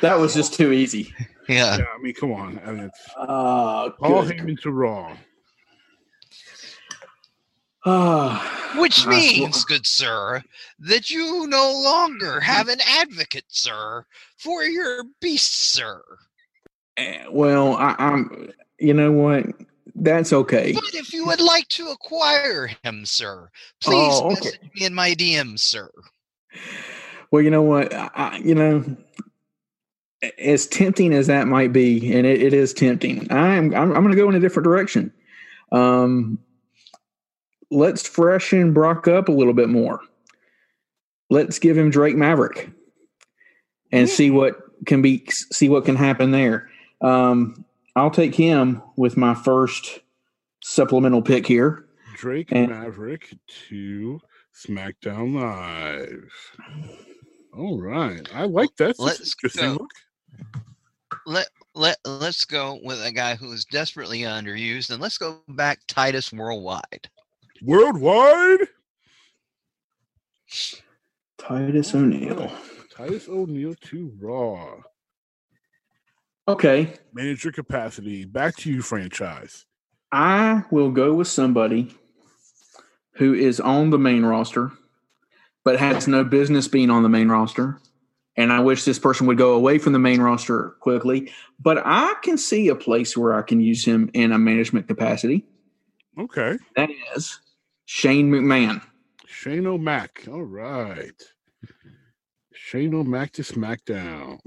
Speaker 3: that was just too easy.
Speaker 2: Yeah.
Speaker 1: Yeah, I mean, come on. I mean, it's
Speaker 3: uh,
Speaker 1: Paul Heyman to Raw.
Speaker 3: Uh,
Speaker 2: Which means, good sir, that you no longer have an advocate, sir, for your beast, sir.
Speaker 3: Eh, well, I, I'm. You know what? That's okay.
Speaker 2: But if you would like to acquire him, sir, please oh, okay. message me in my DM, sir.
Speaker 3: Well, you know what? I, you know, as tempting as that might be, and it, it is tempting, I'm I'm, I'm going to go in a different direction. Um, let's freshen Brock up a little bit more. Let's give him Drake Maverick and see what can be see what can happen there. Um, I'll take him with my first supplemental pick here.
Speaker 1: Drake and, Maverick to SmackDown Live. All right, I like that.
Speaker 2: Let's go. Let let let's go with a guy who is desperately underused, and let's go back Titus Worldwide.
Speaker 1: Worldwide.
Speaker 3: Titus O'Neil.
Speaker 1: Oh, Titus O'Neil to Raw.
Speaker 3: Okay.
Speaker 1: Manager capacity. Back to you, franchise.
Speaker 3: I will go with somebody who is on the main roster, but has no business being on the main roster. And I wish this person would go away from the main roster quickly. But I can see a place where I can use him in a management capacity.
Speaker 1: Okay.
Speaker 3: That is Shane McMahon.
Speaker 1: Shane O'Mac. All right. Shane O'Mac to SmackDown.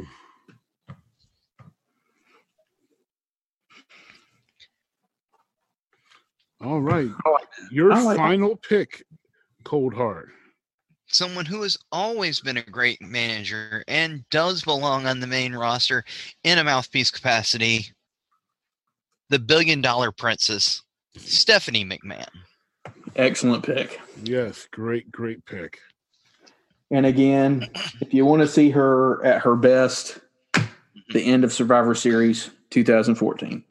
Speaker 1: All right.
Speaker 3: Oh, like-
Speaker 1: Your
Speaker 3: like-
Speaker 1: final pick, Cold Heart.
Speaker 2: Someone who has always been a great manager and does belong on the main roster in a mouthpiece capacity. The billion dollar princess, Stephanie McMahon.
Speaker 3: Excellent pick.
Speaker 1: Yes, great, great pick.
Speaker 3: And again, if you want to see her at her best, the end of Survivor Series 2014.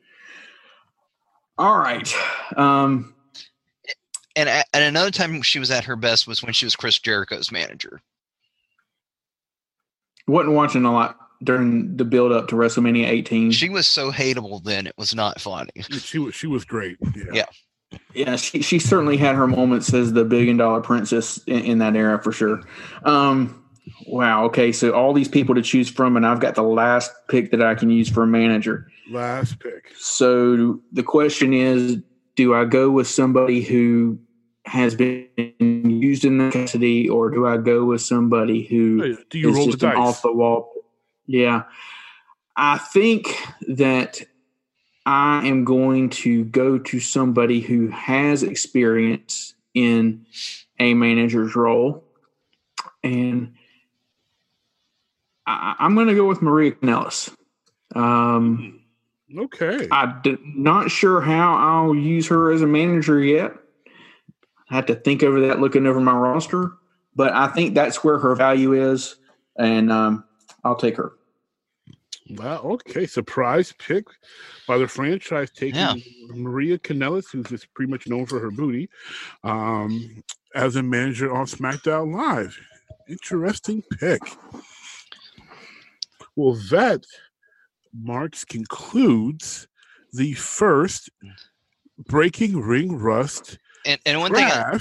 Speaker 3: All right. Um,
Speaker 2: And at, at another time she was at her best was when she was Chris Jericho's manager.
Speaker 3: wasn't watching a lot during the build up to WrestleMania 18.
Speaker 2: She was so hateable then it was not funny.
Speaker 1: She was she was great. Yeah.
Speaker 2: Yeah.
Speaker 3: Yeah, she, she certainly had her moments as the billion dollar princess in, in that era for sure. Um, wow. Okay. So all these people to choose from, and I've got the last pick that I can use for a manager.
Speaker 1: Last pick.
Speaker 3: So the question is, do I go with somebody who has been used in the custody, or do I go with somebody who
Speaker 1: Do you
Speaker 3: is
Speaker 1: roll the dice?
Speaker 3: off the wall? Yeah, I think that I am going to go to somebody who has experience in a manager's role, and I, I'm going to go with Maria Kanellis. Um,
Speaker 1: Okay.
Speaker 3: I'm not sure how I'll use her as a manager yet. I have to think over that looking over my roster, but I think that's where her value is, and um, I'll take her.
Speaker 1: Wow. Okay. Surprise pick by the franchise taking
Speaker 2: Yeah.
Speaker 1: Maria Kanellis, who's just pretty much known for her booty, um, as a manager on SmackDown Live. Interesting pick. Well, that marks concludes the first Breaking Ring Rust
Speaker 2: And, and one thing I.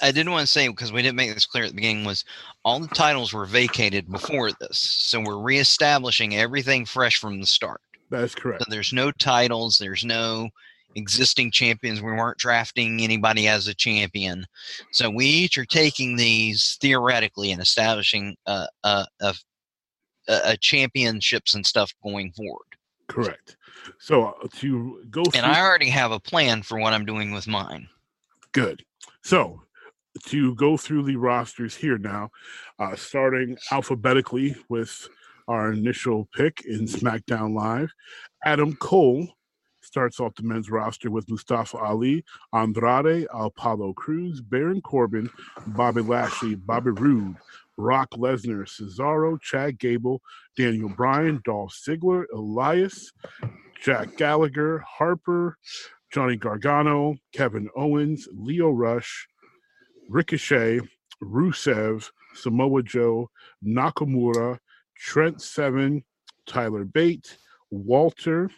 Speaker 2: I did want to say because we didn't make this clear at the beginning was all the titles were vacated before this, so we're reestablishing everything fresh from the start.
Speaker 1: That is correct.
Speaker 2: So there's no titles, there's no existing champions. We weren't drafting anybody as a champion, so we each are taking these theoretically and establishing a a, a, a championships and stuff going forward.
Speaker 1: Correct. So uh, to go through
Speaker 2: And I already have a plan for what I'm doing with mine.
Speaker 1: Good. So to go through the rosters here now, uh, starting alphabetically with our initial pick in SmackDown Live, Adam Cole starts off the men's roster with Mustafa Ali, Andrade, Apollo Crews, Baron Corbin, Bobby Lashley, Bobby Roode, Brock Lesnar, Cesaro, Chad Gable, Daniel Bryan, Dolph Ziggler, Elias, Jack Gallagher, Harper, Johnny Gargano, Kevin Owens, Lio Rush, Ricochet, Rusev, Samoa Joe, Nakamura, Trent Seven, Tyler Bate, Walter,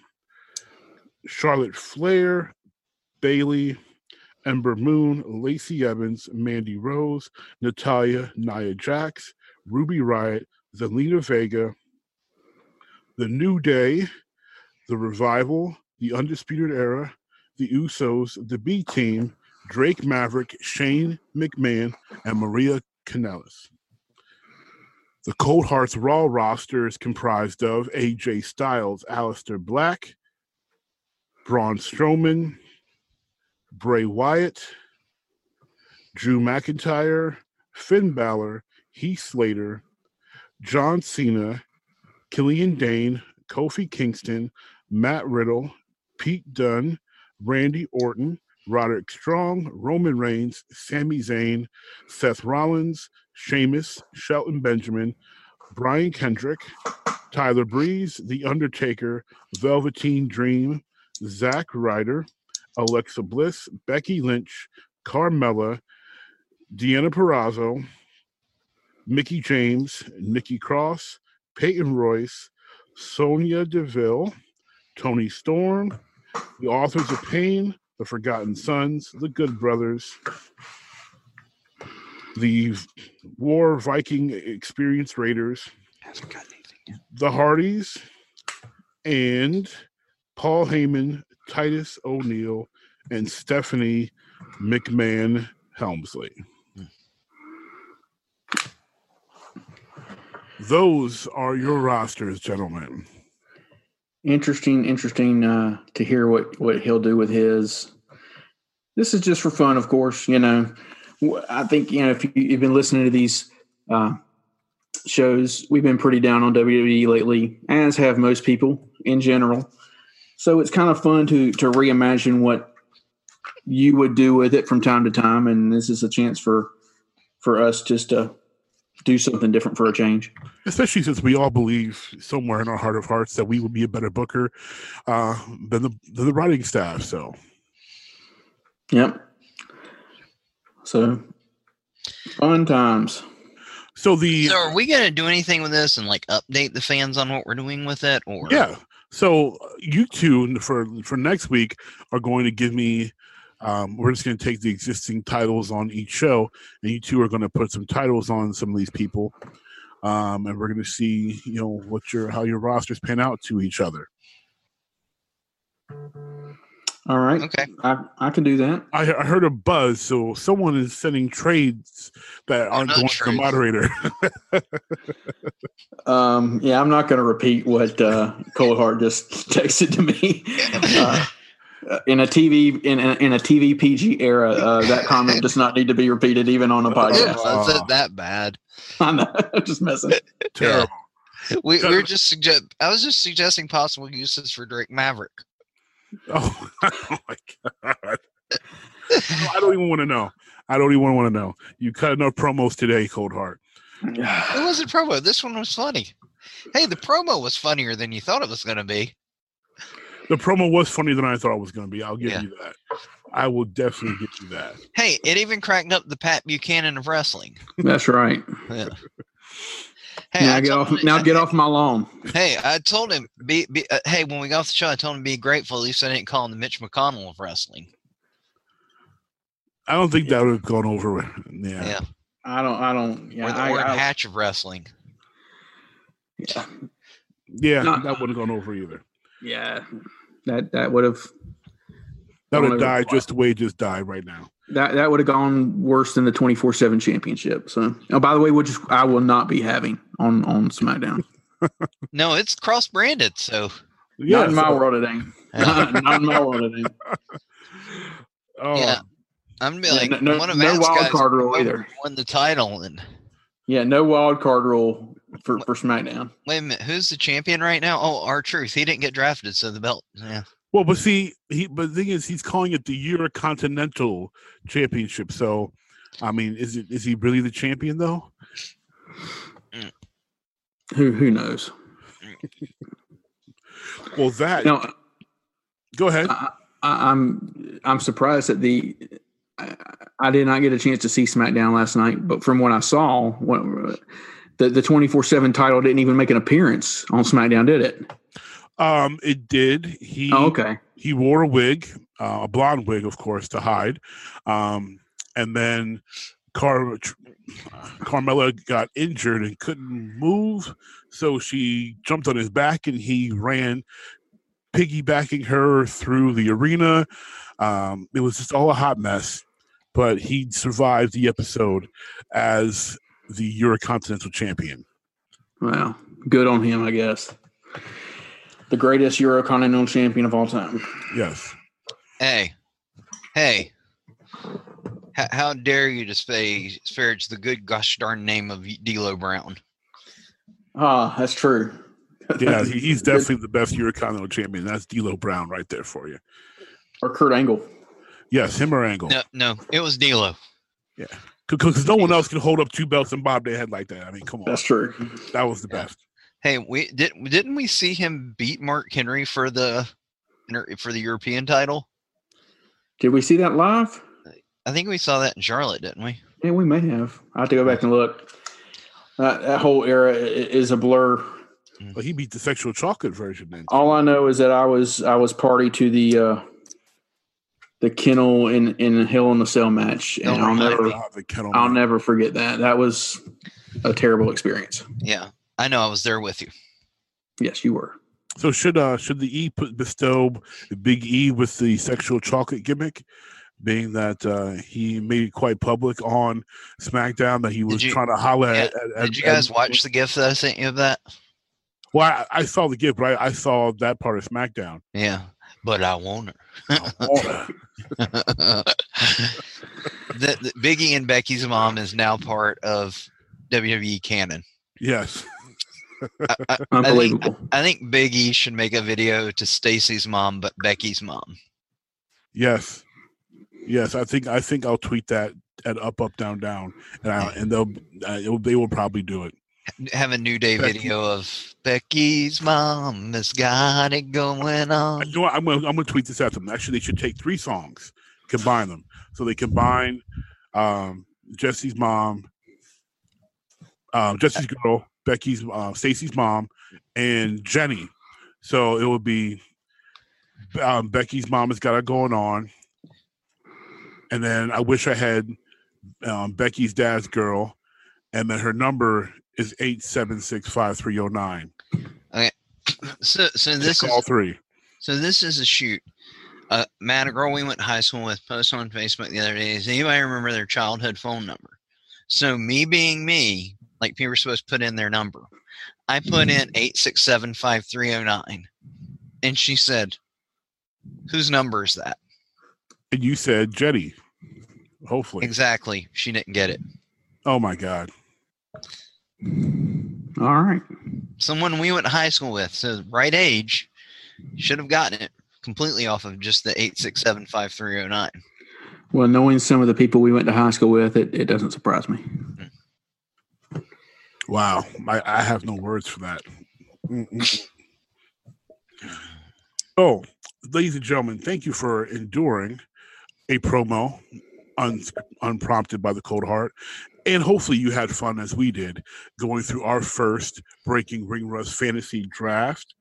Speaker 1: Charlotte Flair, Bayley, Ember Moon, Lacey Evans, Mandy Rose, Natalya, Nia Jax, Ruby Riott, Zelina Vega, The New Day, The Revival, The Undisputed Era, The Usos, The B Team, Drake Maverick, Shane McMahon, and Maria Kanellis. The Cold Hearts Raw roster is comprised of AJ Styles, Aleister Black, Braun Strowman, Bray Wyatt, Drew McIntyre, Finn Balor, Heath Slater, John Cena, Killian Dain, Kofi Kingston, Matt Riddle, Pete Dunne, Randy Orton, Roderick Strong, Roman Reigns, Sami Zayn, Seth Rollins, Sheamus, Shelton Benjamin, Brian Kendrick, Tyler Breeze, The Undertaker, Velveteen Dream, Zack Ryder, Alexa Bliss, Becky Lynch, Carmella, Dianna Purrazzo, Mickie James, Nikki Cross, Peyton Royce, Sonya Deville, Toni Storm, the authors of Pain, The Forgotten Sons, The Good Brothers, the War Viking Experience Raiders, the Hardys, and Paul Heyman, Titus O'Neil, and Stephanie McMahon Helmsley. Those are your rosters, gentlemen.
Speaker 3: Interesting, interesting uh, to hear what what he'll do with his. this is just for fun, of course. You know, I think you know if you, you've been listening to these uh, shows, we've been pretty down on WWE lately, as have most people in general. So it's kind of fun to to reimagine what you would do with it from time to time, and this is a chance for for us just to do something different for a change.
Speaker 1: especially since we all believe somewhere in our heart of hearts that we would be a better booker uh, than the than the writing staff. So
Speaker 3: Yep. So fun times.
Speaker 1: so the
Speaker 2: So are we gonna do anything with this and like update the fans on what we're doing with it, or
Speaker 1: yeah. So uh, you two for for next week are going to give me. Um, we're just going to take the existing titles on each show, and you two are going to put some titles on some of these people, um, and we're going to see, you know, what your how your rosters pan out to each other.
Speaker 3: All right.
Speaker 2: Okay.
Speaker 3: I, I can do that.
Speaker 1: I, I heard a buzz, so someone is sending trades that aren't
Speaker 2: not
Speaker 1: going to the moderator.
Speaker 3: Um, yeah, I'm not going to repeat what uh, Cole Hart just texted to me. Uh, in a TV in a, in a TV PG era, uh, that comment does not need to be repeated even on a podcast.
Speaker 2: wasn't that bad.
Speaker 3: I'm not, just messing.
Speaker 1: Terrible.
Speaker 2: We, we were just suggest. I was just suggesting possible uses for Drake Maverick.
Speaker 1: Oh, oh my god! I don't even want to know. I don't even want to know. You cut enough promos today, Cold Heart.
Speaker 2: It wasn't promo. This one was funny. Hey, the promo was funnier than you thought it was going to be.
Speaker 1: The promo was funnier than I thought it was going to be. I'll give
Speaker 2: Yeah.
Speaker 1: you that. I will definitely give you that.
Speaker 2: Hey, it even cracked up the Pat Buchanan of wrestling.
Speaker 3: That's right.
Speaker 2: Yeah. Hey,
Speaker 3: now
Speaker 2: I
Speaker 3: get off.
Speaker 2: him-
Speaker 3: Now
Speaker 2: I-
Speaker 3: get off my lawn.
Speaker 2: Hey, I told him be, be uh, hey when we got off the show, I told him be grateful. At least I didn't call him the Mitch McConnell of wrestling.
Speaker 1: I don't think that would have gone over. Yeah.
Speaker 2: Yeah,
Speaker 3: I don't. I don't. Yeah.
Speaker 2: or the
Speaker 3: I,
Speaker 2: word
Speaker 3: I-
Speaker 2: hatch of wrestling.
Speaker 3: yeah.
Speaker 1: Yeah,
Speaker 3: No.
Speaker 1: that wouldn't have gone over either.
Speaker 3: Yeah. That that would have
Speaker 1: That would
Speaker 3: Don't
Speaker 1: have died just the way it just died right now.
Speaker 3: that that would have gone worse than the twenty four seven championship. So, oh, by the way, which I will not be having on on SmackDown.
Speaker 2: No, it's cross branded. So
Speaker 1: Yeah.
Speaker 3: not in my world, it ain't. not, not in my world, it ain't.
Speaker 1: oh,
Speaker 2: Yeah. I'm gonna be
Speaker 3: Yeah,
Speaker 2: like
Speaker 3: no- no-
Speaker 2: one of
Speaker 3: no wild
Speaker 2: guys
Speaker 3: card rule either.
Speaker 2: won the title. And
Speaker 3: Yeah, no wild card rule for for SmackDown.
Speaker 2: wait a minute, who's the champion right now? Oh, R-Truth. He didn't get drafted, so the belt. Yeah.
Speaker 1: Well, but see, he but the thing is, he's calling it the Eurocontinental Championship. So, I mean, is it is he really the champion though?
Speaker 3: Who who knows?
Speaker 1: Well, that
Speaker 3: No,
Speaker 1: go ahead.
Speaker 3: I, I, I'm I'm surprised that the I, I did not get a chance to see SmackDown last night, but from what I saw, what, the the twenty four seven title didn't even make an appearance on SmackDown, did it?
Speaker 1: Um, it did. He
Speaker 3: Oh, okay.
Speaker 1: he wore a wig, uh, a blonde wig, of course, to hide. Um, and then Car- Carmella got injured and couldn't move, so she jumped on his back and he ran, piggybacking her through the arena. Um, it was just all a hot mess, but he survived the episode as the Eurocontinental champion.
Speaker 3: Wow. good on him, I guess. The greatest Eurocontinental champion of all time.
Speaker 1: Yes.
Speaker 2: Hey, hey. How, how dare you disparage disparage the good gosh darn name of D'Lo Brown?
Speaker 3: Ah, that's true.
Speaker 1: Yeah, he's definitely the best Eurocontinental champion. That's D'Lo Brown right there for you.
Speaker 3: or Kurt Angle.
Speaker 1: Yes, him or Angle.
Speaker 2: No, no, it was D'Lo.
Speaker 1: Because no one else can hold up two belts and bob their head like that. I mean, come on.
Speaker 3: That's true.
Speaker 1: that was the best.
Speaker 2: Hey, we did didn't we see him beat Mark Henry for the for the European title?
Speaker 3: Did we see that live?
Speaker 2: I think we saw that in Charlotte, didn't we?
Speaker 3: Yeah, we may have. I have to go back and look. That, that whole era is a blur.
Speaker 1: But he beat the sexual chocolate version then.
Speaker 3: All I know is that I was I was party to the uh, the kennel in in Hill in the Cell match, and
Speaker 2: Don't
Speaker 3: I'll never.
Speaker 1: The kettle
Speaker 3: I'll
Speaker 1: man.
Speaker 3: never forget that. That was a terrible experience.
Speaker 2: Yeah, I know. I was there with you.
Speaker 3: Yes, you were.
Speaker 1: So should uh should the E put bestow the Big E with the sexual chocolate gimmick, being that uh he made it quite public on SmackDown that he was
Speaker 2: you-
Speaker 1: trying to holler
Speaker 2: yeah,
Speaker 1: at, at, at.
Speaker 2: Did you guys
Speaker 1: at-
Speaker 2: watch the gift that I sent you of that?
Speaker 1: Well, I, I saw the gift, but I, I saw that part of SmackDown.
Speaker 2: Yeah. But I want her.
Speaker 1: I want her.
Speaker 2: the, the Biggie and Becky's mom is now part of WWE canon.
Speaker 1: yes.
Speaker 2: I, I,
Speaker 3: Unbelievable.
Speaker 2: I think Biggie should make a video to Stacy's mom, but Becky's mom.
Speaker 1: Yes. Yes. I think I think I'll tweet that at up up down down, and I, and they'll uh, it will, they will probably do it.
Speaker 2: Have a new day
Speaker 1: Becky-
Speaker 2: video of Becky's mom has got it going on.
Speaker 1: know I'm gonna I'm gonna tweet this at them. Actually, they should take three songs, combine them. So they combine um, Jesse's mom, um, Jesse's girl, Becky's uh, Stacy's mom, and Jenny. So it would be um, Becky's mom has got it going on, and then I wish I had um, Becky's dad's girl, and then her number is eight seven six five three zero nine.
Speaker 2: So, so this is
Speaker 1: all three.
Speaker 2: So this is a shoot. Uh, Matt, a girl we went to high school with, posted on Facebook the other day. Does anybody remember their childhood phone number? So me being me, like people were supposed to put in their number. I put in eight six seven five three zero nine, and she said, "Whose number is that?"
Speaker 1: And you said Jetty. Hopefully.
Speaker 2: Exactly. She didn't get it.
Speaker 1: Oh my God.
Speaker 3: All right.
Speaker 2: Someone we went to high school with, so right age, should have gotten it completely off of just the eight six seven five three zero nine.
Speaker 3: Well, knowing some of the people we went to high school with, it, it doesn't surprise me.
Speaker 1: Wow. I, I have no words for that. Mm-mm. So, oh, ladies and gentlemen, thank you for enduring a promo un, unprompted by the cold heart. And hopefully you had fun as we did going through our first Breaking Ring Rust fantasy draft.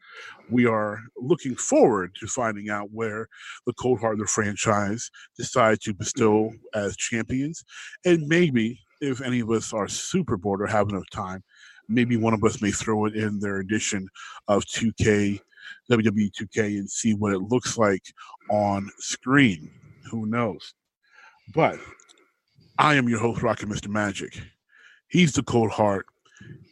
Speaker 1: We are looking forward to finding out where the Cold the franchise decide to bestow as champions. And maybe if any of us are super bored or have enough time, maybe one of us may throw it in their edition of 2K, WWE 2K, and see what it looks like on screen. Who knows? But I am your host, Rocket Mr. Magic. He's the cold heart.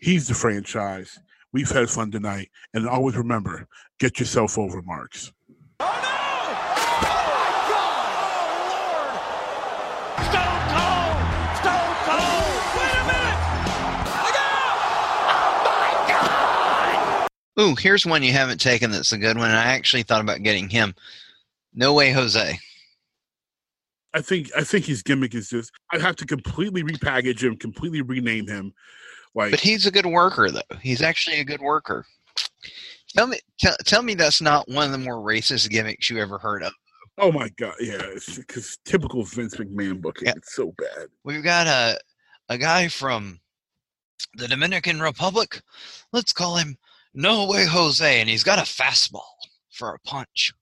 Speaker 1: He's the franchise. We've had fun tonight. And always remember get yourself over, Marks.
Speaker 4: Oh no! Oh my God! Oh Lord! Stone Cold! Stone Cold! Wait a minute! Look out!
Speaker 2: Ooh, here's one you haven't taken that's a good one. and I actually thought about getting him. No way, Jose.
Speaker 1: I think I think his gimmick is just I have to completely repackage him, completely rename him. Like
Speaker 2: But he's a good worker, though. He's actually a good worker. Tell me, tell, tell me that's not one of the more racist gimmicks you ever heard of.
Speaker 1: oh my god, yeah, because typical Vince McMahon booking.
Speaker 2: Yeah.
Speaker 1: It's so bad.
Speaker 2: We've got a a guy from the Dominican Republic. Let's call him No Way Jose, and he's got a fastball for a punch.